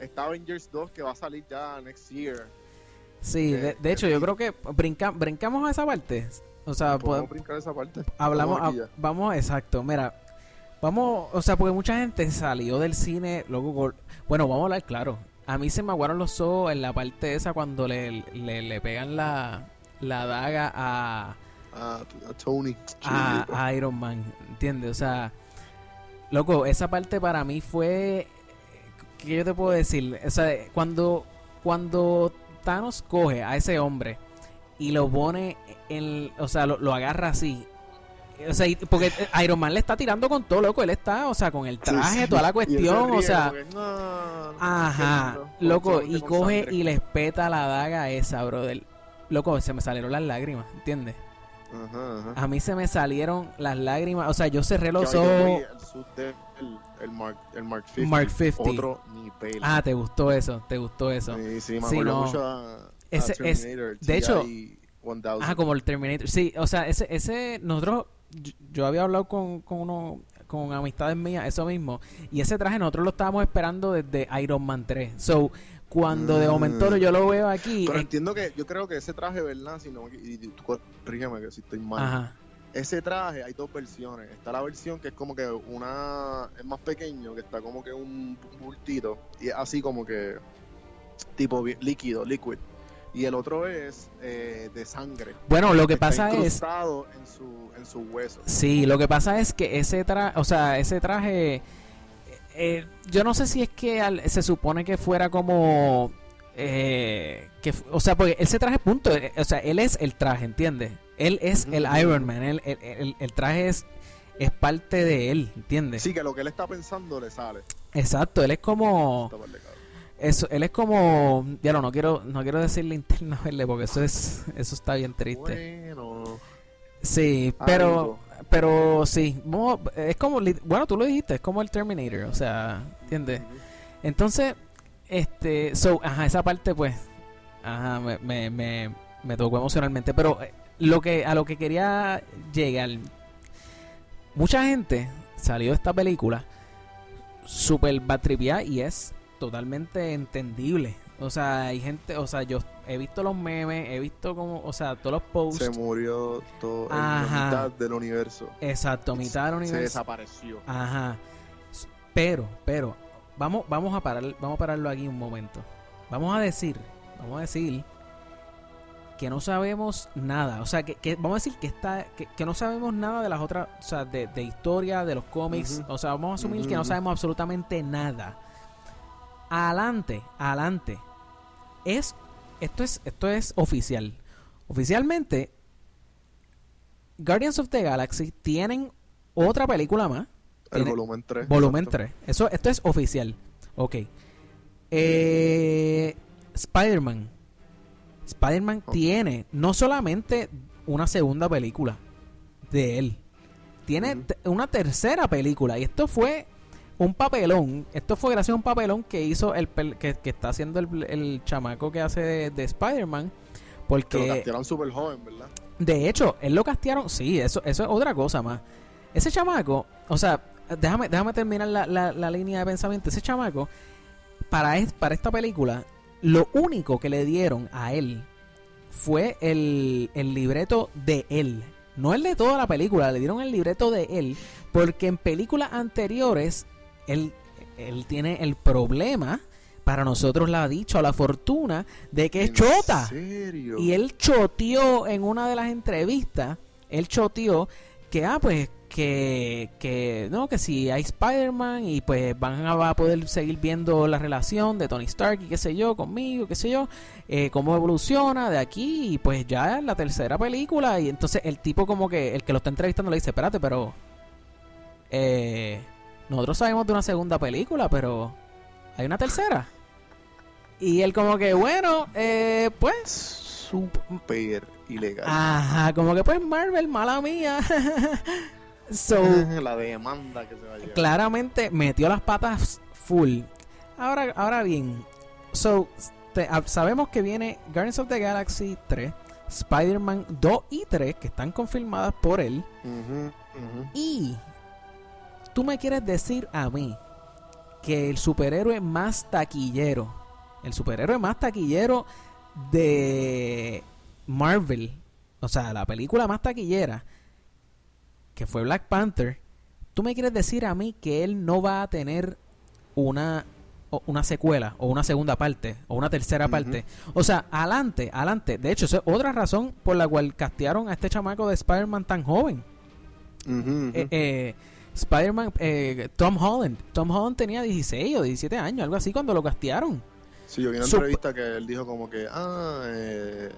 Está Avengers 2 que va a salir ya next year. sí. Sí, de, de hecho, yo creo que brinca, brincamos a esa parte. O sea, Podemos podemos, brincar esa parte. hablamos. A- vamos, exacto. Mira, vamos. O sea, porque mucha gente salió del cine. Luego, bueno, vamos a hablar claro. A mí se me aguaron los ojos en la parte esa cuando le, le, le pegan la, la daga a. a, a Tony. a, a Iron Man, ¿entiendes? O sea, loco, esa parte para mí fue ¿qué yo te puedo decir? O sea, cuando cuando Thanos coge a ese hombre y lo pone en, o sea, lo, lo agarra así. O sea, porque Iron Man le está tirando con todo, loco, él está, o sea, con el traje, toda la cuestión, o sea, Ajá, loco, y coge y les peta la daga esa, brother. Loco, se me salieron las lágrimas, ¿entiendes? Ajá, ajá. A mí se me salieron las lágrimas, o sea, yo cerré los ojos. El Mark, el Mark 50. Mark 50. Otro nivel. Ah, te gustó eso, te gustó eso. Sí, sí, me Sí, mucho a, Ese es- Terminator, de hecho- TI 1000. Ah, como el Terminator. Sí, o sea, ese, ese, nosotros, yo, había hablado con, con uno, con amistades mías, eso mismo, y ese traje nosotros lo estábamos esperando desde Iron Man 3. So, cuando de Mm. momento yo lo veo aquí, Pero eh, entiendo que, yo creo que ese traje, ¿verdad? Si no, y, y tú corrígeme que si estoy mal. ajá, Ese traje hay dos versiones. Está la versión que es como que una es más pequeño, que está como que un bultito y es así como que tipo líquido, liquid. Y el otro es eh, de sangre. bueno, lo que pasa es, en su en huesos. sí, lo que pasa es que ese traje, o sea, ese traje, eh, yo no sé si es que al- se supone que fuera como eh, que, o sea, porque ese traje punto, o sea, él es el traje, ¿entiendes? Él es el Iron Man, el, el, el, traje es, es parte de él, ¿entiendes? Sí, que lo que él está pensando le sale. Exacto, él es como... Eso, él es como, ya no, no quiero, no quiero decirle interna porque eso es, eso está bien triste. Bueno. Sí, pero, pero sí, es como, bueno, tú lo dijiste, es como el Terminator, o sea, ¿entiendes? Entonces, este, so, ajá, esa parte pues, ajá, me, me, me, tocó emocionalmente, pero eh, lo que, a lo que quería llegar, mucha gente salió de esta película super batripiada y es totalmente entendible. O sea, hay gente, o sea, yo he visto los memes, he visto como, o sea, todos los posts. Se murió todo, la mitad del universo. Exacto, mitad del universo. Se desapareció. Ajá. Pero, pero, vamos, vamos a parar, vamos a pararlo aquí un momento. Vamos a decir, vamos a decir que no sabemos nada. O sea, que, vamos a decir que está, que, no sabemos nada de las otras, o sea, de, historia, de los cómics. O sea, vamos a asumir que no sabemos absolutamente nada adelante, adelante. Es, esto es, esto es oficial. Oficialmente, Guardians of the Galaxy tienen otra película más. El volumen 3. Volumen 3. Eso, esto es oficial. Ok. Eh, Spider-Man. Spider-Man tiene no solamente una segunda película de él. Tiene una tercera película. Y esto fue un papelón. Esto fue gracias a un papelón que hizo el que, que está haciendo el, chamaco que hace de, Spider-Man. Porque. lo castearon súper joven, ¿verdad? De hecho, él lo castearon. Sí, eso, eso es otra cosa más. Ese chamaco, o sea, déjame, déjame terminar la, la, línea de pensamiento. Ese chamaco, para, para esta película, lo único que le dieron a él fue el, el libreto de él. No el de toda la película, le dieron el libreto de él. Porque en películas anteriores él, él tiene el problema, para nosotros la ha dicho, la fortuna, de que es chota. Y él choteó en una de las entrevistas, él choteó que, ah, pues que, que no, que si hay Spider-Man y pues van a, poder seguir viendo la relación de Tony Stark y qué sé yo, conmigo, qué sé yo, eh, cómo evoluciona de aquí y pues ya es la tercera película y entonces el tipo como que, el que lo está entrevistando le dice, espérate, pero... Eh, nosotros sabemos de una segunda película, pero hay una tercera. Y él como que, bueno, eh, pues... Super ilegal. Ajá, como que pues Marvel, mala mía. so, la demanda que se va a llevar. Claramente metió las patas full. Ahora, ahora bien, so, ah, sabemos que viene Guardians of the Galaxy 3, Spider-Man 2 y 3, que están confirmadas por él. Y Tú me quieres decir a mí que el superhéroe más taquillero, el superhéroe más taquillero de Marvel, o sea, la película más taquillera, que fue Black Panther, tú me quieres decir a mí que él no va a tener una una secuela o una segunda parte o una tercera parte. O sea, adelante, adelante. De hecho, esa es otra razón por la cual castearon a este chamaco de Spider-Man tan joven. eh, eh, Spider-Man, eh, Tom Holland. Tom Holland tenía 16 o 17 años, algo así, cuando lo castearon. Sí, yo vi una entrevista que él dijo como que, ah, eh,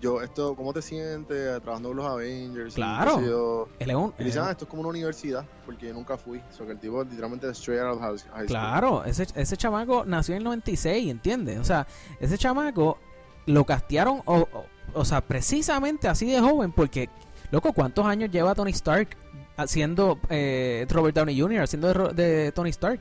yo, esto, ¿cómo te sientes trabajando con los Avengers? Claro. él y dice, ah, esto es como una universidad, porque yo nunca fui. O sea, que el tipo literalmente es straight out of high Claro, ese, ese chamaco nació en el 96, ¿entiendes? O sea, ese chamaco lo castearon, o, o, o sea, precisamente así de joven, porque, loco, ¿cuántos años lleva Tony Stark haciendo eh, Robert Downey Jr., haciendo de, Tony Stark.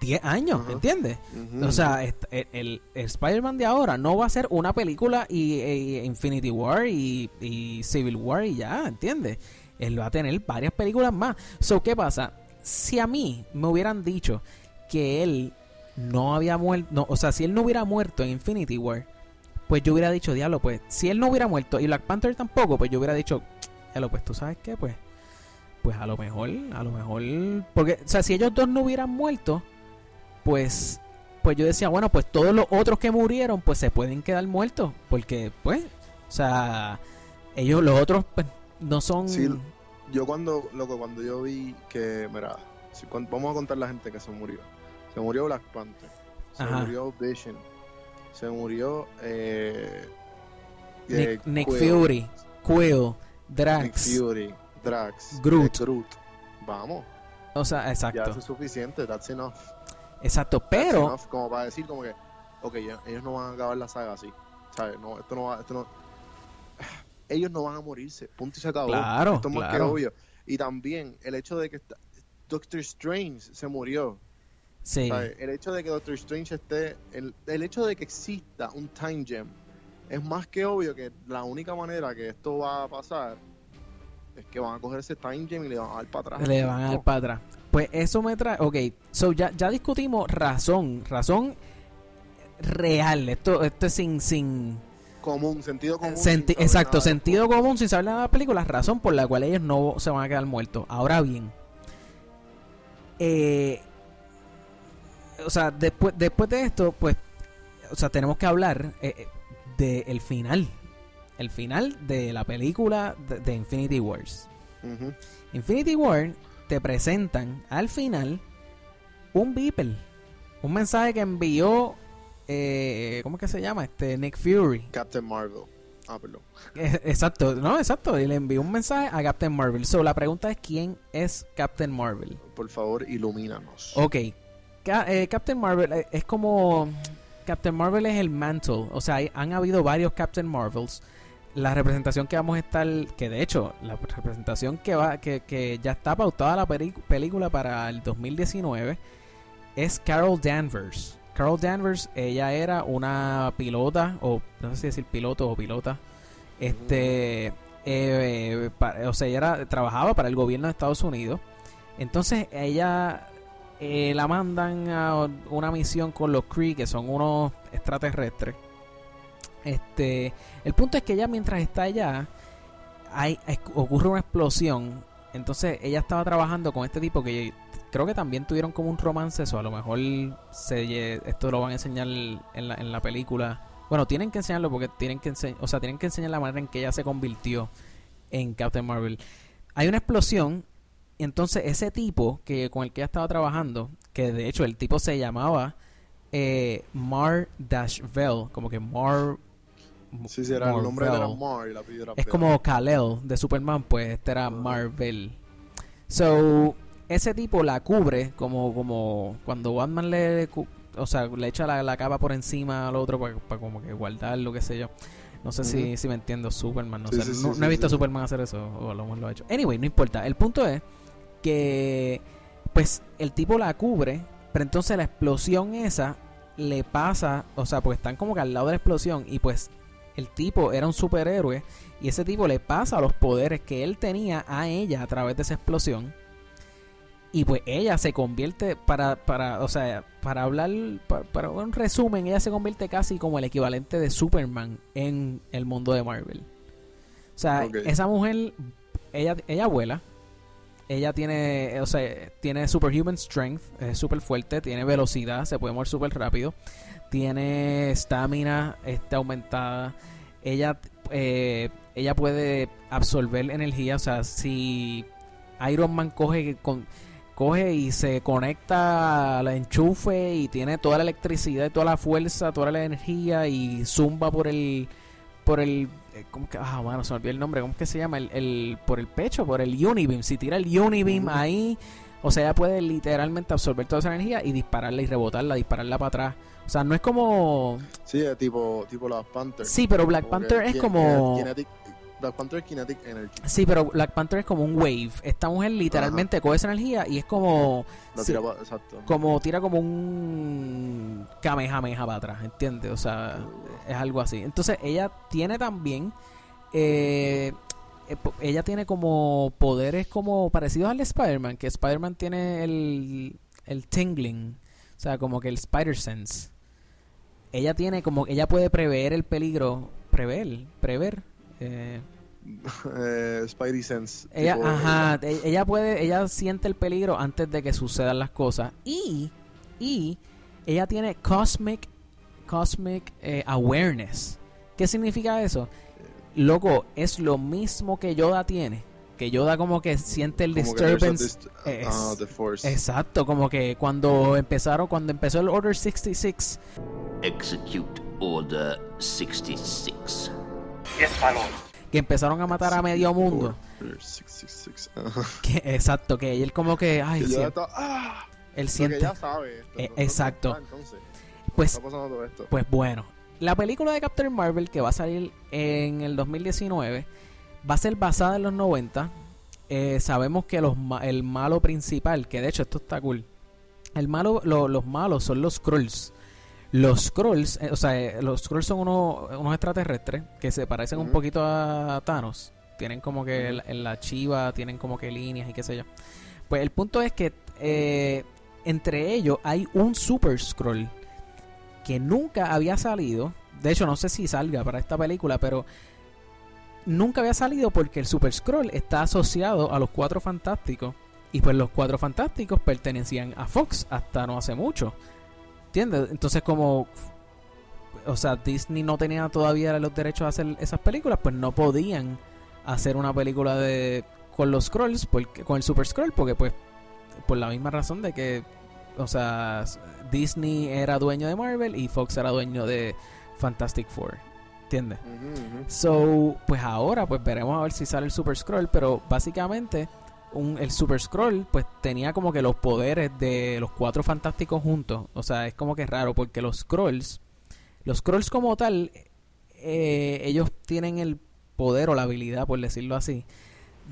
10 años, ¿entiendes? O sea, el, Spider-Man de ahora no va a ser una película y, Infinity War y, Civil War y ya, ¿entiendes? Él va a tener varias películas más. So, ¿qué pasa? Si a mí me hubieran dicho que él no había muerto, o sea, si él no hubiera muerto en Infinity War, pues yo hubiera dicho, diablo, pues, si él no hubiera muerto y Black Panther tampoco, pues yo hubiera dicho, diablo, pues tú sabes qué, pues pues a lo mejor, a lo mejor, porque, o sea, si ellos dos no hubieran muerto, pues, pues yo decía, bueno, pues todos los otros que murieron, pues se pueden quedar muertos, porque, pues, o sea, ellos, los otros, pues, no son... Sí, yo cuando, loco, cuando yo vi que, mira, vamos a contar la gente que se murió. Se murió Black Panther, se murió Vision, se murió eh, eh, Nick, Fury, Quill, Drax, Nick Fury, Drax, Groot. Groot. Vamos. O sea, exacto. Ya eso es suficiente, that's enough. Exacto, pero. como para decir, como que, ok, ellos no van a acabar la saga así. ¿Sabes? No, esto no va, esto no. Ellos no van a morirse, punto y se acabó. Claro, esto es más que obvio. Y también el hecho de que Doctor Strange se murió. Sí. El hecho de que Doctor Strange esté. El, el hecho de que exista un Time Gem es más que obvio que la única manera que esto va a pasar es que van a coger ese time gem y le van a dar para atrás. Le van a dar para atrás. Pues eso me trae. Ok, so ya, ya discutimos razón. Razón real. Esto, esto es sin. sin común, sentido común. exacto, sentido común sin saber nada de la película. Razón por la cual ellos no se van a quedar muertos. Ahora bien. Eh, o sea, después, después de esto, pues. O sea, tenemos que hablar eh, eh del el final el final de la película de, Infinity Wars. Infinity War te presentan al final un beeper, un mensaje que envió, eh, ¿cómo es que se llama? Este Nick Fury. Captain Marvel. Ah, perdón. Eh, exacto, no, exacto. Y le envió un mensaje a Captain Marvel. So, la pregunta es: ¿quién es Captain Marvel? Por favor, ilumínanos. Ok. Eh, Captain Marvel eh, es como. Captain Marvel es el mantle. O sea, han habido varios Captain Marvels la representación que vamos a estar, que de hecho, la representación que va, que, que ya está pautada la película para el 2019 es Carol Danvers. Carol Danvers, ella era una pilota, o no sé si decir piloto o pilota, este, eh, o sea, ella era, trabajaba para el gobierno de Estados Unidos. Entonces ella eh, la mandan a una misión con los Kree, que son unos extraterrestres este, el punto es que ella mientras está allá, hay, ocurre una explosión. Entonces ella estaba trabajando con este tipo que creo que también tuvieron como un romance, eso a lo mejor se, esto lo van a enseñar en la, en la película. Bueno, tienen que enseñarlo porque tienen que enseñar, o sea, tienen que enseñar la manera en que ella se convirtió en Captain Marvel. Hay una explosión, entonces ese tipo que con el que ella estaba trabajando, que de hecho el tipo se llamaba eh, Mar Dashvel, como que Mar Sí, sí, era el nombre era Mar y la Es como Kal-El de Superman, pues este era Marvel. So, ese tipo la cubre como como cuando Batman le, o sea, le echa la, capa por encima al otro para, como que guardar lo que sé yo. No sé si, si me entiendo Superman, no sé. no, he visto a Superman hacer eso, o lo lo ha hecho. Anyway, no importa. El punto es que pues el tipo la cubre, pero entonces la explosión esa le pasa, o sea, pues están como que al lado de la explosión y pues el tipo era un superhéroe y ese tipo le pasa los poderes que él tenía a ella a través de esa explosión. Y pues ella se convierte, para, para o sea, para hablar, para, un resumen, ella se convierte casi como el equivalente de Superman en el mundo de Marvel. O sea, esa mujer, ella, ella vuela, ella tiene, o sea, tiene superhuman strength, es súper fuerte, tiene velocidad, se puede mover súper rápido tiene estamina está aumentada. Ella, eh, ella puede absorber energía. O sea, si Iron Man coge, con, coge y se conecta al enchufe y tiene toda la electricidad, toda la fuerza, toda la energía y zumba por el por el eh, ¿cómo que? Ah, bueno, se me olvidó el nombre, ¿cómo que se llama? El, el por el pecho, por el Unibeam, si tira el Unibeam ahí, o sea, ella puede literalmente absorber toda esa energía y dispararla y rebotarla, dispararla para atrás. O sea, no es como. Sí, es tipo, tipo Black Panther. Sí, pero Black Panther es como. Black Panther es Kinetic Energy. Sí, pero Black Panther es como un wave. Esta mujer literalmente coge esa energía y es como. tira exacto. Como tira como un. Kamehameha para atrás, ¿entiendes? O sea, es algo así. Entonces, ella tiene también. Eh, eh ella tiene como poderes como parecidos al de Spider-Man, que Spider-Man tiene el, el tingling, o sea, como que el Spider Sense ella tiene como ella puede prever el peligro, prever, prever. Eh, eh, Spidey Sense. Ella, ajá, e, ella puede, ella siente el peligro antes de que sucedan las cosas y y ella tiene cosmic cosmic eh, awareness. ¿Qué significa eso? Loco, es lo mismo que Yoda tiene que Yoda como que siente el disturbance. Ah, exacto, como que cuando empezaron, cuando empezó el Order 66. Execute Order 66. Que empezaron a matar a medio mundo. Order 666. Ajá. Que, exacto, que él como que, ay, Que está- ¡Ah! él siente. que ya sabe esto. Eh, exacto. Entonces, Pues está pasando todo esto. Pues bueno, la película de Captain Marvel que va a salir en el 2019 va a ser basada en los 90. Eh, sabemos que los, el malo principal, que de hecho esto está cool, el malo, lo- los malos son los Skrulls. Los Skrulls, eh, o sea, eh, los Skrulls son unos, unos extraterrestres que se parecen un poquito a Thanos. Tienen como que la- en la chiva, tienen como que líneas y qué sé yo. Pues el punto es que eh, entre ellos hay un Super Skrull que nunca había salido. De hecho, no sé si salga para esta película, pero nunca había salido porque el Super Scroll está asociado a los Cuatro Fantásticos. Y pues los Cuatro Fantásticos pertenecían a Fox hasta no hace mucho. ¿Entiendes? Entonces como... O sea, Disney no tenía todavía los derechos de hacer esas películas, pues no podían hacer una película de con los Scrolls, porque, con el Super Scroll, porque pues por la misma razón de que o sea, Disney era dueño de Marvel y Fox era dueño de Fantastic Four. ¿Entiendes? So, pues ahora pues veremos a ver si sale el Super Scroll, pero básicamente un, el Super Scroll pues tenía como que los poderes de los cuatro fantásticos juntos. O sea, es como que raro porque los Scrolls, los Scrolls como tal, eh, ellos tienen el poder o la habilidad, por decirlo así,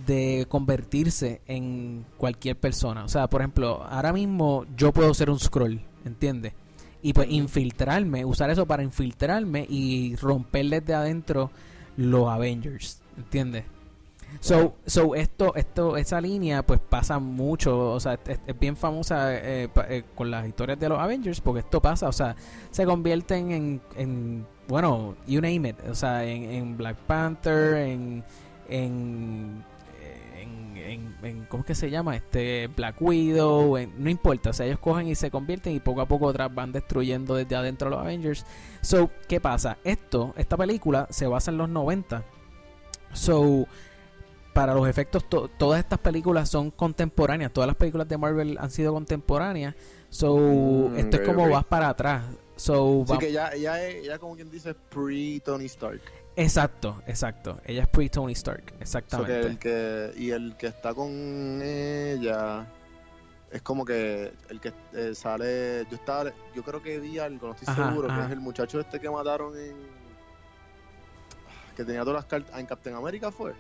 de convertirse en cualquier persona. O sea, por ejemplo, ahora mismo yo puedo ser un scroll, ¿entiendes? Y pues infiltrarme, usar eso para infiltrarme y romper desde adentro los Avengers, ¿entiendes? So, so esto, esto, esa línea pues pasa mucho, o sea, es, bien famosa eh, eh, con las historias de los Avengers porque esto pasa, o sea, se convierten en, en bueno, you name it, o sea, en, en Black Panther, en, en, en, en, ¿cómo es que se llama? Este Black Widow, en- no importa, o sea, ellos cogen y se convierten y poco a poco otras van destruyendo desde adentro a los Avengers. So, ¿qué pasa? Esto, esta película se basa en los 90. So, para los efectos, to- todas estas películas son contemporáneas. Todas las películas de Marvel han sido contemporáneas. So, Mm, esto es como vas para atrás. So, Así que ella, es- ella como quien dice pre-Tony Stark. Exacto, exacto. Ella es pre-Tony Stark, So que exactamente. el que, y el que está con ella es como que el que eh, sale. Yo estaba, yo creo que vi algo, no estoy Ajá, seguro, ajá. que es el muchacho este que mataron en. Que tenía todas las cartas. En Captain America fue.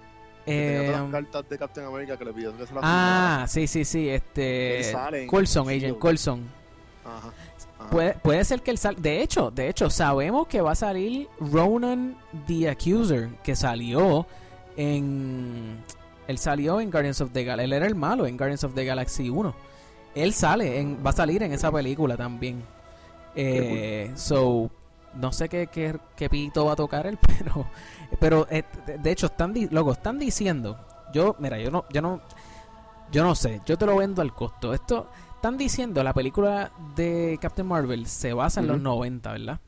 Que tenía todas Eh, las cartas de Captain America que le pidió que se las ah, sí, sí, sí. Este. Shield. Agent Coulson. firmara. Ajá. Puede, puede ser que él sal de hecho, de hecho, sabemos que va a salir Ronan the Accuser, que salió en él salió en Guardians of the Galaxy, él era el malo en Guardians of the Galaxy 1. Él sale en, va a salir en esa película también. Eh, so no sé qué, qué, qué pito va a tocar él, pero pero eh, de, hecho están loco, están diciendo, yo mira, yo no yo no yo no sé, yo te lo vendo al costo. Esto están diciendo la película de Captain Marvel se basa en los Ujú. 90, ¿verdad?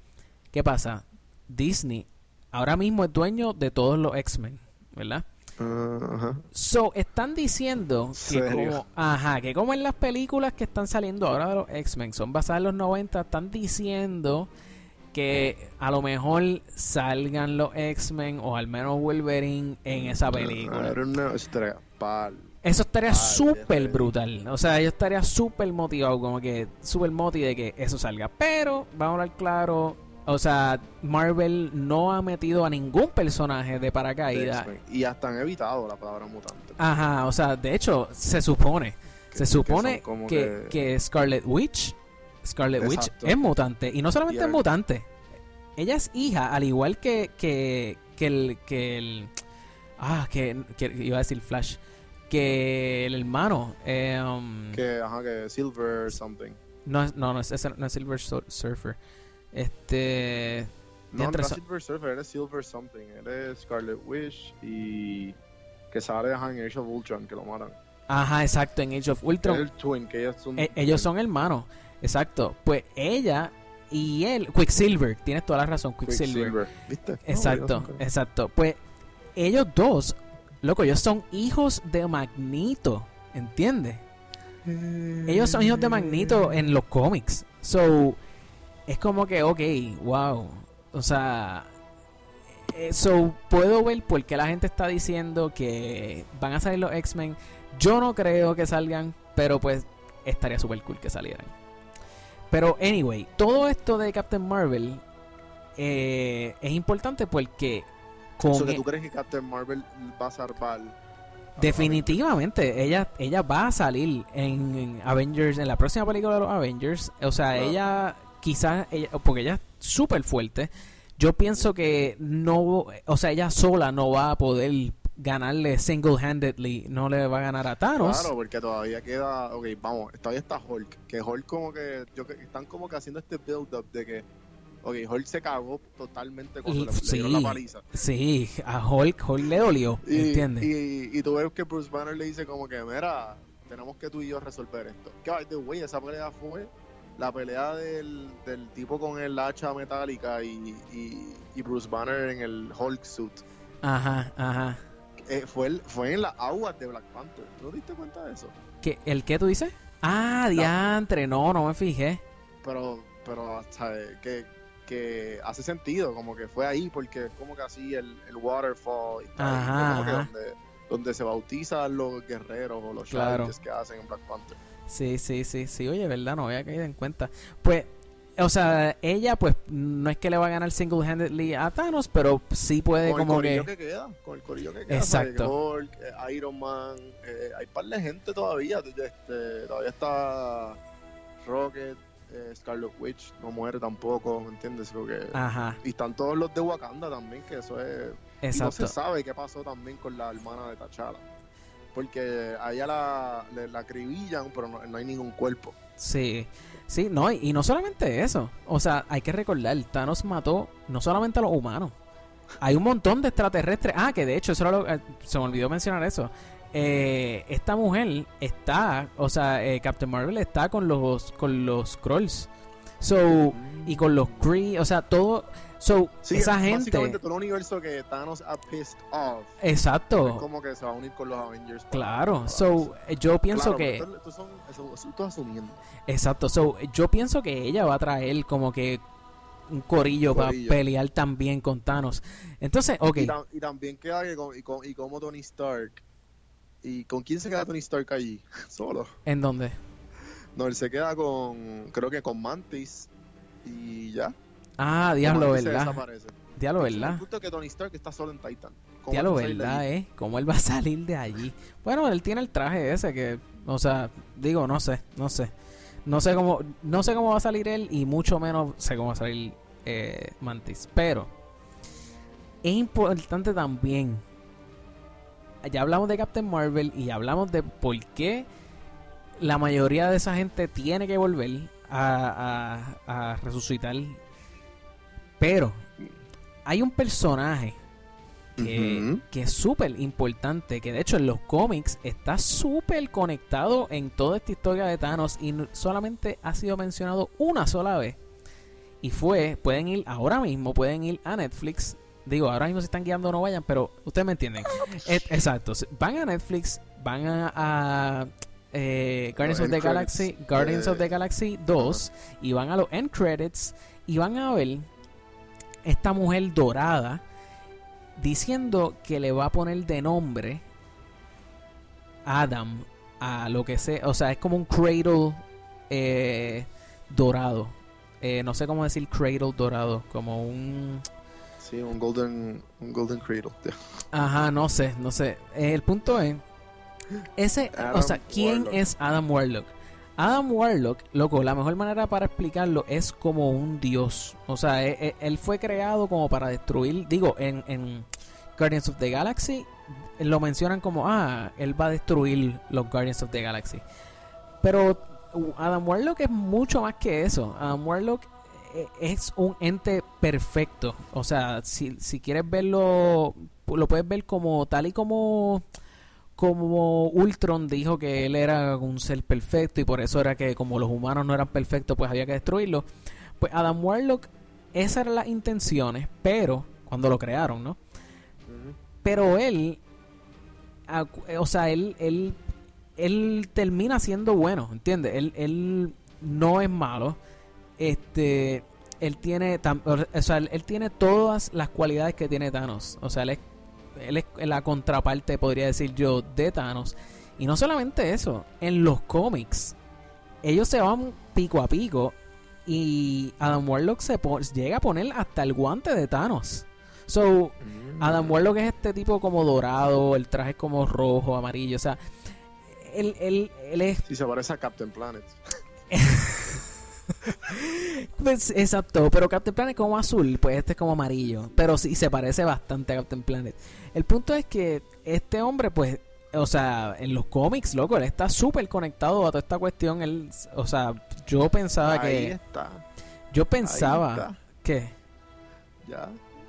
¿Qué pasa? Disney ahora mismo es dueño de todos los X-Men, ¿verdad? Ajá. So, están diciendo que como, ajá, que como en las películas que están saliendo ahora de los X-Men son basadas en los 90, están diciendo que a lo mejor salgan los X-Men o al menos Wolverine en esa película. Estaría pal. Eso estaría Ay, súper brutal. O sea, yo estaría súper motivado, como que súper motivado de que eso salga. Pero, vamos a hablar claro, o sea, Marvel no ha metido a ningún personaje de paracaídas. Y hasta han evitado la palabra mutante. Ajá, o sea, de hecho, se supone, Que- se supone que, que Scarlet Witch, Scarlet Witch es mutante. Y no solamente Y es mutante, ella es hija, al igual que, que, que el, que el, ah, que, que iba a decir Flash, que el hermano, eh, um, Que, ajá, que Silver something. no, es- no, no es, ese no es Silver Sur- Surfer, este, No, no es Silver Surfer, él es Silver something. Él es Scarlet Witch y que sale ajá, en Age of Ultron, que lo matan. ajá, exacto, en Age of Ultron, Es el twin, que ellos son... E- ellos son hermanos, exacto, pues ella y él, Quicksilver, tienes toda la razón, Quicksilver. ¿Viste? No, Exacto, exacto. Pues ellos dos, loco, ellos son hijos de Magneto, ¿entiendes? Ellos son hijos de Magneto en los cómics. So, es como que, ok, wow. O sea, eso puedo ver por qué la gente está diciendo que van a salir los X-Men. Yo no creo que salgan, pero pues estaría súper cool que salieran. Pero anyway, todo esto de Captain Marvel eh, es importante porque con Eso que e- tú crees que Captain Marvel va a salvar. definitivamente ella ella va a salir en, en Avengers en la próxima película de los Avengers. O sea, Claro. ella quizás ella, porque ella es súper fuerte. Yo pienso que no, o sea, ella sola no va a poder ganarle single-handedly, no le va a ganar a Thanos. Claro, porque todavía queda. Ok, vamos, todavía está Hulk. Que Hulk, como que. Yo, que están como que haciendo este build-up de que. Ok, Hulk se cagó totalmente cuando le, le dieron sí. la paliza. Sí, a Hulk, Hulk le dolió, Y, ¿entiendes? y, y tú ves que Bruce Banner le dice como que, mira, tenemos que tú y yo resolver esto. Que, by the way, esa pelea fue la pelea del, del tipo con el hacha metálica y, y, y Bruce Banner en el Hulk suit. Ajá, ajá. Eh, fue, el- fue en las aguas de Black Panther. ¿Tú no te diste cuenta de eso? ¿Qué, ¿El qué tú dices? Ah, diantre, no, no me fijé. Pero, pero, ¿sabes? Que, que hace sentido, como que fue ahí, porque es como que así el, el waterfall y tal, Ajá, como que ajá. donde, donde se bautizan los guerreros o los Claro. que hacen en Black Panther. Sí, sí, sí, sí, oye, ¿verdad? No había caído en cuenta. Pues, o sea, ella, pues, no es que le va a ganar single-handedly a Thanos, pero sí puede con el como corillo que... que... queda, con el corillo que queda. Exacto. eh, Iron Man, eh, hay par de gente todavía. Este, todavía está Rocket, eh, Scarlet Witch, no muere tampoco, ¿me entiendes? Creo que... Ajá, Y están todos los de Wakanda también, que eso es... Y no se sabe qué pasó también con la hermana de T'Challa. Porque a ella la, le- la acribillan, pero no, no hay ningún cuerpo. Sí, sí, no, y, y no solamente eso. O sea, hay que recordar, Thanos mató no solamente a los humanos. Hay un montón de extraterrestres. Ah, que de hecho, eso era lo- eh, se me olvidó mencionar eso. Eh, esta mujer está, o sea, eh, Captain Marvel está con los con los Skrulls. So, y con los Kree, o sea, todo. So, Sí, esa básicamente gente. todo el universo que Thanos ha pissed off. Exacto. Es como que se va a unir con los Avengers. Claro. So, eh, yo pienso Claro, que. Esto, son, asumiendo. Exacto, so, yo pienso que ella va a traer como que un corillo, para Corillo. pelear también con Thanos. Entonces, ok, Y, tam- y también queda que con, y, con, y como Tony Stark. ¿Y con quién se queda Tony Stark allí? Solo. ¿en dónde? No, él se queda con. Creo que con Mantis. Y ya. Ah, diablo, ¿verdad? Diablo, El ¿verdad? punto es que Tony Stark está solo en Titan. ¿Cómo Diablo, ¿verdad, eh? ¿Cómo él va a salir de allí? Bueno, él tiene el traje ese que, o sea, digo, no sé, no sé. No sé cómo, no sé cómo va a salir él y mucho menos sé cómo va a salir eh, Mantis. Pero es importante también. Ya hablamos de Captain Marvel y hablamos de por qué la mayoría de esa gente tiene que volver a, a- a resucitar. Pero hay un personaje que, es súper importante, que de hecho en los cómics está súper conectado en toda esta historia de Thanos y solamente ha sido mencionado una sola vez. Y fue, pueden ir ahora mismo, pueden ir a Netflix. Digo, ahora mismo se están guiando no vayan, pero ustedes me entienden. Et- exacto, van a Netflix, van a, a, eh, Guardians of the Galaxy, Guardians of the Galaxy 2 y van a los end credits y van a ver esta mujer dorada diciendo que le va a poner de nombre Adam a lo que sea, o sea, es como un cradle eh, dorado. Eh, no sé cómo decir cradle dorado, como un Sí, un Golden, un golden Cradle. Ajá, no sé, no sé. Eh, el punto es, ese, o sea, ¿quién Warlock. es Adam Warlock? Adam Warlock, loco, la mejor manera para explicarlo es como un dios. O sea, e- e- él, fue creado como para destruir, digo, en, en Guardians of the Galaxy lo mencionan como, ah, él va a destruir los Guardians of the Galaxy. Pero uh, Adam Warlock es mucho más que eso. Adam Warlock es un ente perfecto. O sea, si, si quieres verlo, lo puedes ver como tal y como como Ultron dijo que él era un ser perfecto y por eso era que como los humanos no eran perfectos, pues había que destruirlo. Pues Adam Warlock, esas eran las intenciones, pero cuando lo crearon, ¿no? Pero él, o sea, él, él, él termina siendo bueno, ¿entiendes? Él, él no es malo. Este, él tiene, o sea, él, tiene todas las cualidades que tiene Thanos. O sea, él es, él es la contraparte, podría decir yo, de Thanos. Y no solamente eso, en los cómics, ellos se van pico a pico y Adam Warlock se llega a poner hasta el guante de Thanos. So, Adam Warlock es este tipo como dorado, el traje es como rojo, amarillo, o sea, él, él, él es Sí, se parece a Captain Planet. Pues, exacto, pero Captain Planet como azul, pues este es como amarillo. Pero sí se parece bastante a Captain Planet. El punto es que este hombre, pues, o sea, en los cómics, loco, él está súper conectado a toda esta cuestión. Él, o sea, yo pensaba Ahí que. está. Yo pensaba que. Ya.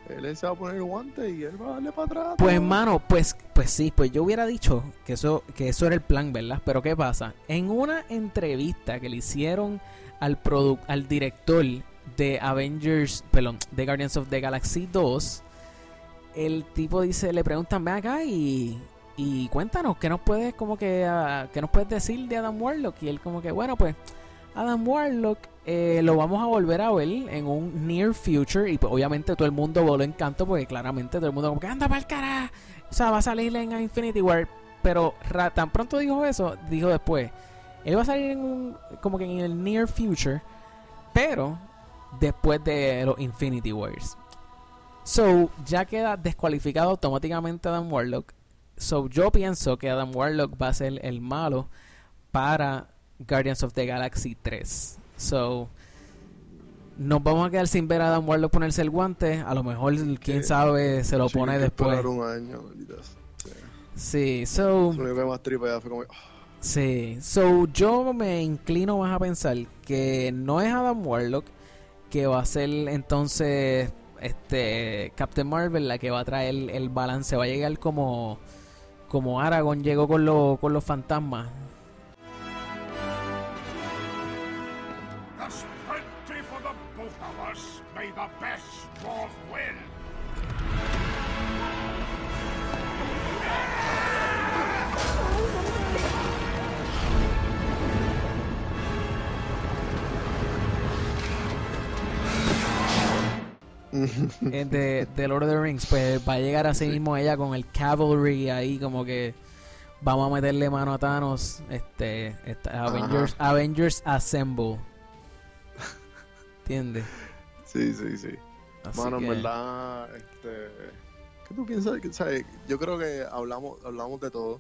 Él se va a poner el guante y él va a darle para atrás. Pues, mano, pues, pues sí, pues yo hubiera dicho que eso, que eso era el plan, ¿verdad? Pero ¿qué pasa? En una entrevista que le hicieron al al director de Avengers, perdón, de Guardians of the Galaxy 2, el tipo dice, le preguntan, ven acá y, y cuéntanos, ¿qué nos puedes como que, ah, qué nos puedes decir de Adam Warlock? Y él como que, bueno, pues, Adam Warlock eh, lo vamos a volver a ver en un near future y pues, obviamente todo el mundo voló en canto porque claramente todo el mundo como que anda para el cara o sea va a salir en Infinity War pero tan pronto dijo eso dijo después él va a salir en un como que en el near future pero después de los Infinity Wars so ya queda descualificado automáticamente Adam Warlock so yo pienso que Adam Warlock va a ser el malo para Guardians of the Galaxy 3 so nos vamos a quedar sin ver a Adam Warlock ponerse el guante. A lo mejor, quién sabe, se lo Sí, pone después. un año, maldita. Sí. Sí, so, fue como. oh, sí, so yo me inclino más a pensar que no es Adam Warlock que va a ser entonces este Captain Marvel la que va a traer el balance, va a llegar como como Aragorn llegó con los con los fantasmas. de, de Lord of the Rings, pues va a llegar así mismo ella con el cavalry ahí como que vamos a meterle mano a Thanos, este, esta- Avengers, Avengers Assemble. ¿Entiendes? Sí, sí, sí. Así Mano, que- en verdad, este. ¿Qué tú piensas? ¿sabes? Yo creo que hablamos, hablamos de todo.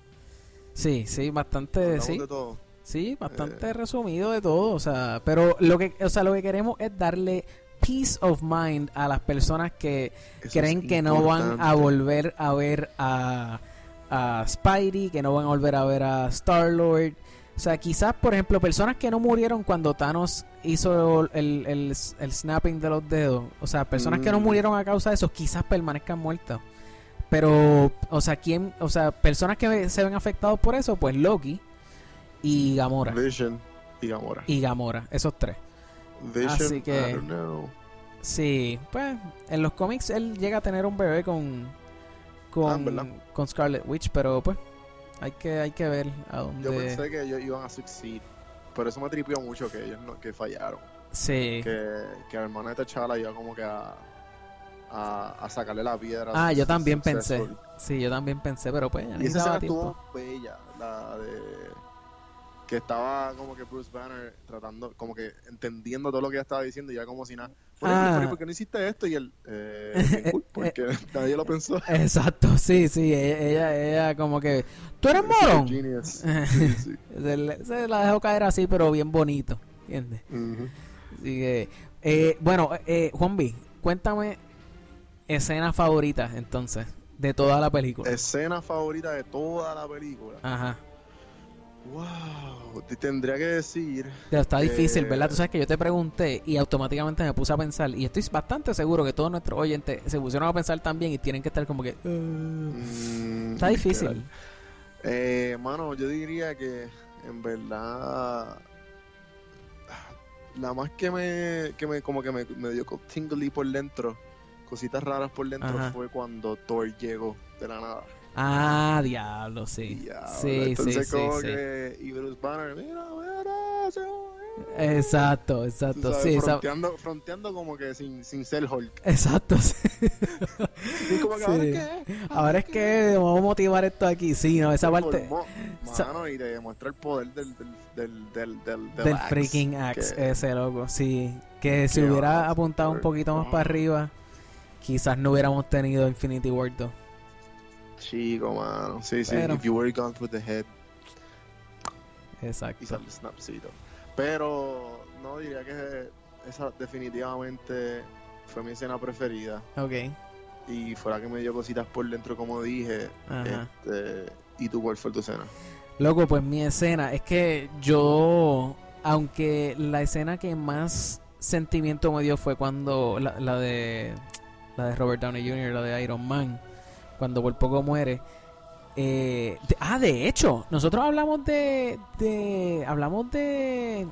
Sí, sí, bastante, Hablamos sí, de todo. sí, bastante Eh. resumido de todo, o sea, pero lo que, o sea, lo que queremos es darle peace of mind a las personas que Eso creen que no van a volver a ver a, a Spidey, que no van a volver a ver a Star Lord. O sea, quizás, por ejemplo, personas que no murieron cuando Thanos hizo el, el, el snapping de los dedos. O sea, personas que no Mm. murieron a causa de eso, quizás permanezcan muertas. Pero, o sea, ¿quién? O sea, personas que se ven afectados por eso, pues Loki y Gamora. Vision y Gamora. Y Gamora, esos tres. Vision, así que- I don't know. Sí, pues en los cómics él llega a tener un bebé con Ah, con, ¿verdad? con Scarlet Witch, pero pues hay que hay que ver a Yo dónde pensé que ellos iban a succeed. Pero eso me tripió mucho que ellos no, que fallaron. Sí. Que, que la hermana de T'Challa iba como que a, a, a sacarle la piedra. Ah, yo también Successful. pensé. Sí, yo también pensé, pero pues ya Y esa escena estuvo bella, la de que estaba como que Bruce Banner tratando, como que entendiendo todo lo que ella estaba diciendo y ya como si nada. ¿Por, Ah. ejemplo, ¿por qué no hiciste esto? Y él, eh, bien cool, porque nadie lo pensó. Exacto, sí, sí, ella, ella, ella como que tú eres morón. Genius. Sí, sí. se, la dejó caer así, pero bien bonito, ¿entiendes? Ujú. Así que, eh, bueno, eh, Juan B, cuéntame escenas favoritas entonces de toda la película. Escena favorita de toda la película. Ajá. Wow, te tendría que decir. Pero está difícil, ¿verdad? Tú sabes que yo te pregunté y automáticamente me puse a pensar. Y estoy bastante seguro que todos nuestros oyentes se pusieron a pensar también y tienen que estar como que. "Uh". mm, está difícil. Eh, mano, yo diría que en verdad la más que me, que me como que me, me dio tingly por dentro, cositas raras por dentro Ajá. fue cuando Thor llegó de la nada. Ah, diablo, sí. Diablo, sí, sí, Entonces sí, como sí. que y Bruce Banner, mira, mira, se- Exacto, exacto. sabes, Sí, esa- fronteando, fronteando como que sin, sin ser Hulk. exacto. sí. Y como que Sí. ahora qué. Ahora es que vamos a motivar esto aquí. Sí, no, esa parte formó, Mano, y te demuestra el poder del, del, del, del, del, del Axe, freaking Axe, que- ese loco. Sí, que si hubiera apuntado un poquito más para arriba, quizás no hubiéramos tenido Infinity War 2. Chico, mano. Sí, sí. Pero- If you were gone for the head, Exacto. quizás el snapcito. Pero no diría que esa definitivamente fue mi escena preferida. Ok. Y fuera que me dio cositas por dentro, como dije. Ajá. Este, ¿Y tú cuál fue tu escena? Loco, pues mi escena es que yo, aunque la escena que más sentimiento me dio fue cuando la, la de la de Robert Downey Jr., la de Iron Man, cuando por poco muere. Eh, de- ah, de hecho, nosotros hablamos de, de hablamos de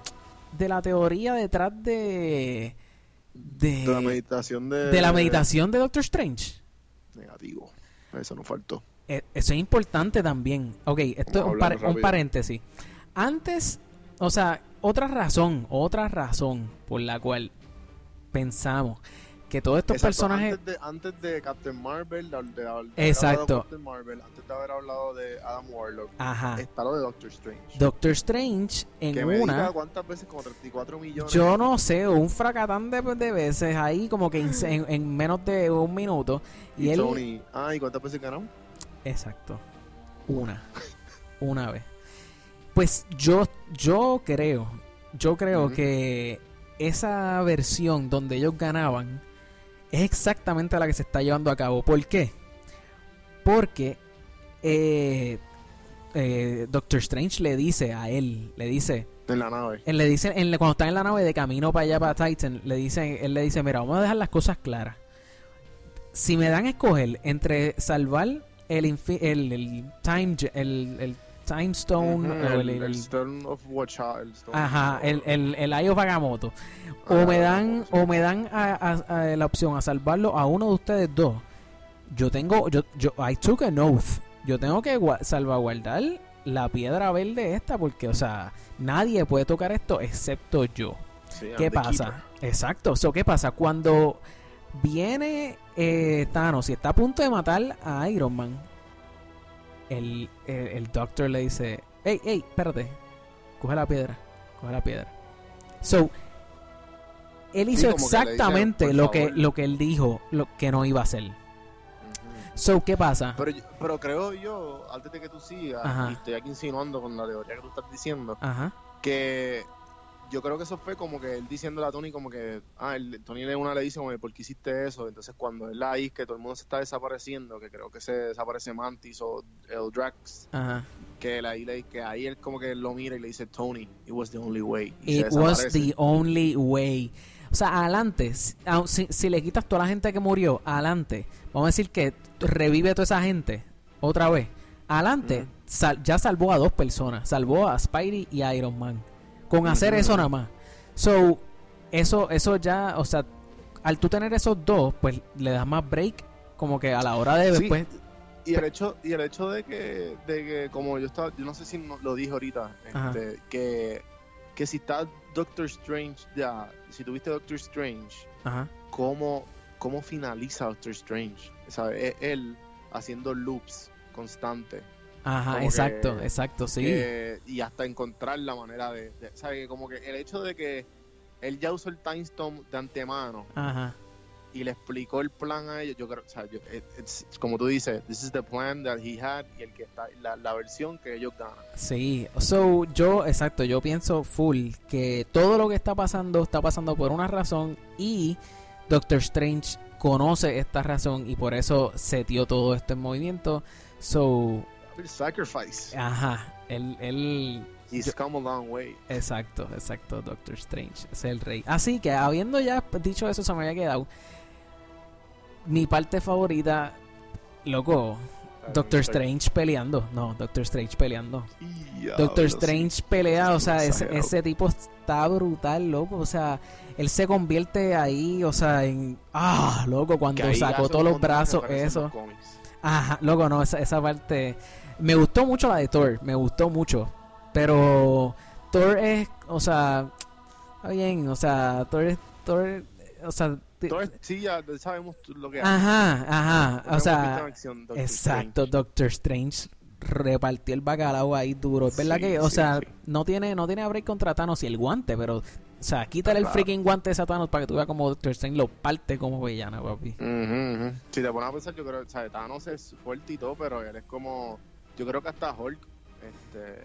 de la teoría detrás de de, De la meditación de... De la meditación de Doctor Strange. Negativo. Eso no faltó. Eh, Eso es importante también. Ok, esto es un, par- paréntesis. Antes, o sea, otra razón, otra razón por la cual pensamos que todos estos Exacto, personajes... Antes de, antes de Captain Marvel, de, de- de Exacto. Captain Marvel, antes de haber hablado de Adam Warlock, Ajá. está lo de Doctor Strange. Doctor Strange en que me una... diga cuántas veces, como 34 millones. Yo no sé, un fracatán de, de veces ahí como que en, en- en menos de un minuto. Y, y él... Tony, ah, ¿y cuántas veces ganó? Exacto. Una. Una vez. Pues yo, yo creo, yo creo Ujú. que esa versión donde ellos ganaban es exactamente la que se está llevando a cabo. ¿Por qué? Porque eh, eh, Doctor Strange le dice a él, le dice, En la nave. él le dice, en- cuando está en la nave de camino para allá para Titan, le dice, él le dice, mira, vamos a dejar las cosas claras. Si me dan a escoger entre salvar el, el, el time el time stone o el, el, Stone of Watch el Stone ajá, of- el, el, el Eye of Agamotto, o Ah, me dan sí. o me dan a, a- a la opción a salvarlo a uno de ustedes dos. Yo tengo yo yo I took an oath. Yo tengo que gua- salvaguardar la piedra verde esta porque o sea, nadie puede tocar esto excepto yo. Sí, ¿Qué pasa? Exacto. So, ¿Qué pasa? Cuando viene eh, Thanos y está a punto de matar a Iron Man, el, el, el Doctor le dice: Hey, hey, espérate. Coge la piedra. Coge la piedra. So, él hizo que exactamente "Por lo que, favor". lo que él dijo lo que no iba a hacer. So, ¿qué pasa? Pero, pero creo yo, antes de que tú sigas, Ajá. y estoy aquí insinuando con la teoría que tú estás diciendo, Ajá. que yo creo que eso fue como que él diciéndole a Tony como que, ah, el, Tony le una le dice como, que, ¿por qué hiciste eso? Entonces cuando él ahí, que todo el mundo se está desapareciendo, que creo que se desaparece Mantis o el Drax, Ajá. que él ahí, le, que ahí él como que lo mira y le dice, Tony, it was the only way. Y It was the only way. O sea, adelante, si, aun- si, si le quitas toda la gente que murió, adelante, vamos a decir que revive toda esa gente otra vez. Adelante, sal- ya salvó a dos personas, salvó a Spidey y a Iron Man. Con hacer eso nada más. So, eso, eso ya, o sea, al tú tener esos dos, pues le das más break como que a la hora de Sí. después. Y el hecho, y el hecho de que, de que como yo estaba, yo no sé si no- lo dije ahorita, este, que, que si está Doctor Strange ya, si tuviste Doctor Strange, Ajá. cómo, cómo finaliza Doctor Strange, ¿sabes? Es él haciendo loops constantes. Ajá, Como exacto, que- exacto, sí. que- y hasta encontrar la manera de, de- ¿sabes? Como que el hecho de que él ya usó el Time Stone de antemano Ajá. y le explicó el plan a ellos, yo creo, o sea, yo- it's- como tú dices, this is the plan that he had y el que está, la, la versión que ellos ganan. Sí, so yo, exacto, yo pienso full que todo lo que está pasando está pasando por una razón y Doctor Strange conoce esta razón y por eso setió todo esto en movimiento. So, Sacrifice. ajá, él, él, He's come a long way. exacto, exacto, Doctor Strange, es el rey. Así que habiendo ya dicho eso, se me había quedado mi parte favorita, loco, Doctor Strange peleando, no, Doctor Strange peleando. Doctor Strange pelea, o sea, ese, tipo está brutal, loco. O sea, él se convierte ahí, o sea, en. Ah, loco, cuando sacó todos los brazos, eso. Ajá, loco, no, esa, esa parte. Me gustó mucho la de Thor, me gustó mucho. Pero Thor es, o sea, Está bien, o sea, Thor, es- Thor, o sea, Entonces, sí, ya sabemos lo que hace. ajá, ajá, o sea, acción Doctor exacto, Doctor Strange repartió el bacalao ahí duro. Es verdad Sí, que, o sí, sea, sí. no tiene no tiene break contra Thanos y el guante, pero, o sea, quítale el freaking guante de esa Thanos para que tú veas como Doctor Strange lo parte como villana, papi. Ujú. Si te pones a pensar, yo creo, o sea, Thanos es fuerte y todo, pero él es como, yo creo que hasta Hulk, este,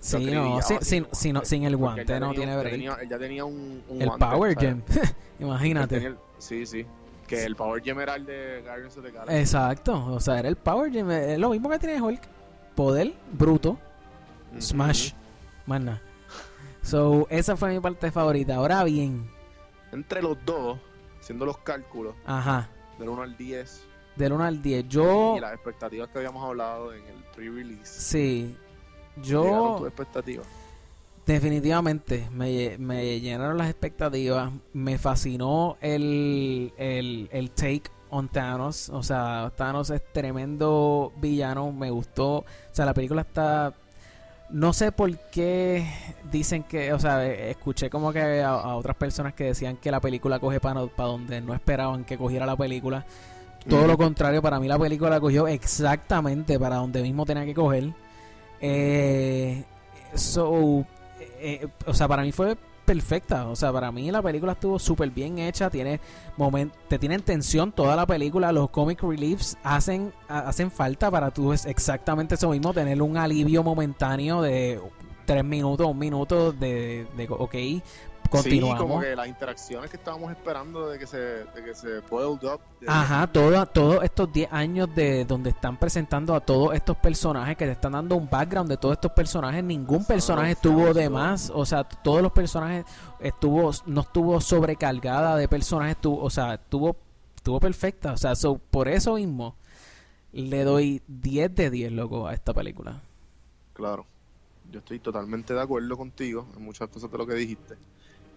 Sí, no, sin, sin sin, guante. sin, el guante no tenía- tiene break. tenía- él ya tenía un, un el guante, Power. Gem, imagínate. el- sí, sí, que el Power Gem era el de Guardians of the Galaxy. Exacto, o sea, era el Power Gem, es lo mismo que tiene Hulk. Poder, bruto, Smash, más nada. So, esa fue mi parte favorita. Ahora bien. Entre los dos, haciendo los cálculos, ajá, del 1 al 10, del 1 al 10, yo, y las expectativas que habíamos hablado en el pre-release, sí, ¿llegaron tus yo expectativas? definitivamente me, me llenaron las expectativas, me fascinó el, el, el take on Thanos, o sea, Thanos es tremendo villano, me gustó, o sea, la película está... No sé por qué dicen que, o sea, escuché como que a, a otras personas que decían que la película coge para donde no esperaban que cogiera la película. Todo lo contrario, para mí la película cogió exactamente para donde mismo tenía que coger. Eh, so, eh, o sea, para mí fue perfecta. O sea, para mí la película estuvo súper bien hecha. Tiene moment te tiene en tensión toda la película. Los comic reliefs hacen, ha- hacen falta para tú es exactamente eso mismo, tener un alivio momentáneo de tres minutos, un minuto de, de ok, continuamos. Sí, como que las interacciones que estábamos esperando de que se, de que se build up. de- Ajá, todo- todos estos 10 años de donde están presentando a todos estos personajes que te están dando un background de todos estos personajes, ningún personaje estuvo de más, o sea, todos los personajes estuvo no estuvo sobrecargada de personajes, estuvo, o sea, estuvo estuvo perfecta, o sea, so, por eso mismo le doy 10 de 10, loco, a esta película. Claro, yo estoy totalmente de acuerdo contigo en muchas cosas de lo que dijiste.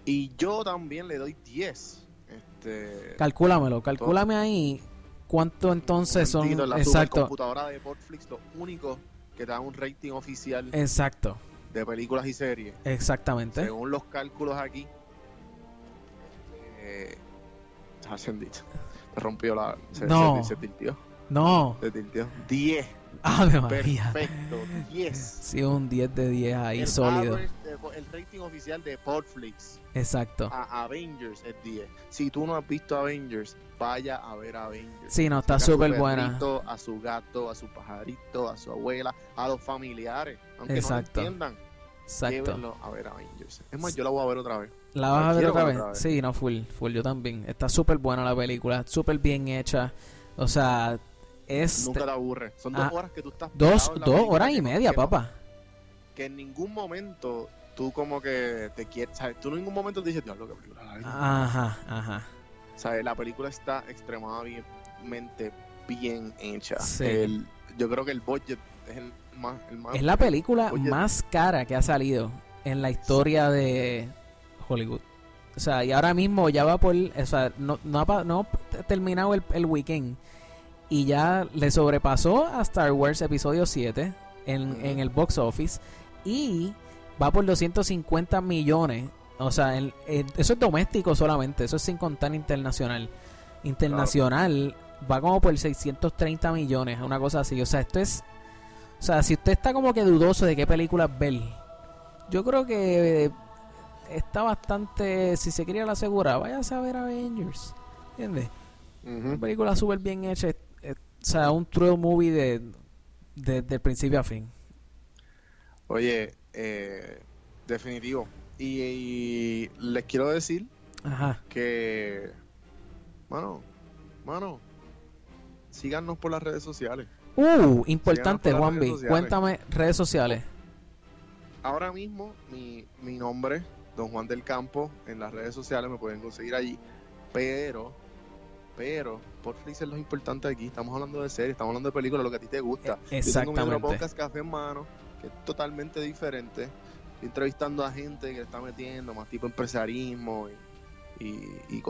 Y yo también le doy 10. Este, Calcúlamelo, calcúlame ahí cuánto entonces son la exacto, supercomputadora de Portflix, lo único que te da un rating oficial exacto, de películas y series. exactamente. Según los cálculos aquí, eh, se se rompió la. Se, No. se, se tiltió. No, Se tiltió. 10. Ave María. Perfecto. 10. Sí, un 10 de 10 ahí el sólido. average de- el rating oficial de Portflix Exacto. a Avengers es 10. Si tú no has visto Avengers, vaya a ver Avengers. Sí, no, está súper buena. A su gato, a su pajarito, a su abuela, a los familiares. Aunque Exacto. no lo entiendan, Exacto. a ver Avengers. Es más, yo la voy a ver otra vez. ¿La vas a ver otra vez? otra vez. Sí, no, full, full, yo también. Está súper buena la película, súper bien hecha. O sea, es Nunca te aburre. Son dos Ah, horas que tú estás dos, la dos horas y media, que no- papá. que en ningún momento tú como que te quieres, ¿sabes? Tú en ningún momento te dices, diablo, qué película larga". Ajá, ajá. ¿Sabes? La película está extremadamente bien hecha. Sí. El- yo creo que el budget es el más... El más Es la película más cara que ha salido en la historia de Hollywood. O sea, y ahora mismo ya va por. O sea, no, no ha, no ha terminado el, el weekend. Y ya le sobrepasó a Star Wars Episodio 7 en, en el box office. Y va por 250 millones. O sea, el- el- eso es doméstico solamente. Eso es sin contar internacional. Internacional va como por 630 millones. Una cosa así. O sea, esto es. O sea, si usted está como que dudoso de qué película ver, yo creo que está bastante. Si se quería la segura, váyase a ver Avengers. ¿Entiendes? Película súper bien hecha. O sea, un true movie de, de, del principio a fin. Oye, eh, definitivo. Y, y les quiero decir Ajá. que, mano, mano, síganos por las redes sociales. Uh, importante, Juanvi. Cuéntame redes sociales. Ahora mismo mi, mi nombre, Don Juan del Campo, en las redes sociales me pueden conseguir allí. Pero, pero, Portflix es lo importante aquí. Estamos hablando de series, estamos hablando de películas, lo que a ti te gusta. E- Yo tengo mi exactamente. podcast Café en Mano, que es totalmente diferente. Estoy entrevistando a gente que le está metiendo más tipo empresarismo y,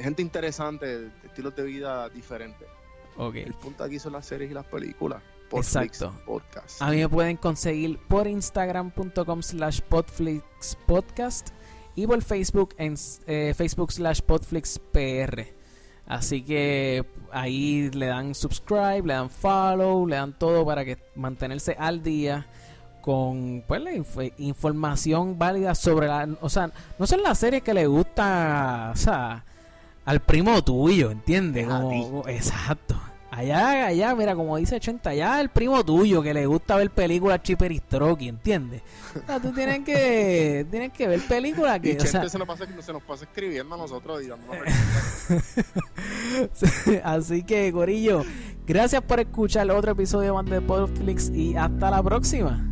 gente interesante, estilos de vida diferentes. Ok. El punto aquí son las series y las películas. Portflix Exacto. Podcast. A mí me pueden conseguir por instagram.com slash podflixpodcast y por Facebook en eh, Facebook slash PodflixPR. Así que ahí le dan subscribe, le dan follow, le dan todo para que mantenerse al día con pues la inf- información válida sobre la, o sea, no son las series que le gusta, o sea, al primo tuyo, ¿entiendes? Como- exacto. Allá, allá, mira, como dice 80, allá el primo tuyo que le gusta ver películas chiperistroqui, ¿entiendes? O sea, tú tienes que, tienes que ver películas que, Y o sea, se, nos pasa, se nos pasa escribiendo a nosotros y dándonos Así que, Corillo, gracias por escuchar otro episodio más de Podflix y hasta la próxima.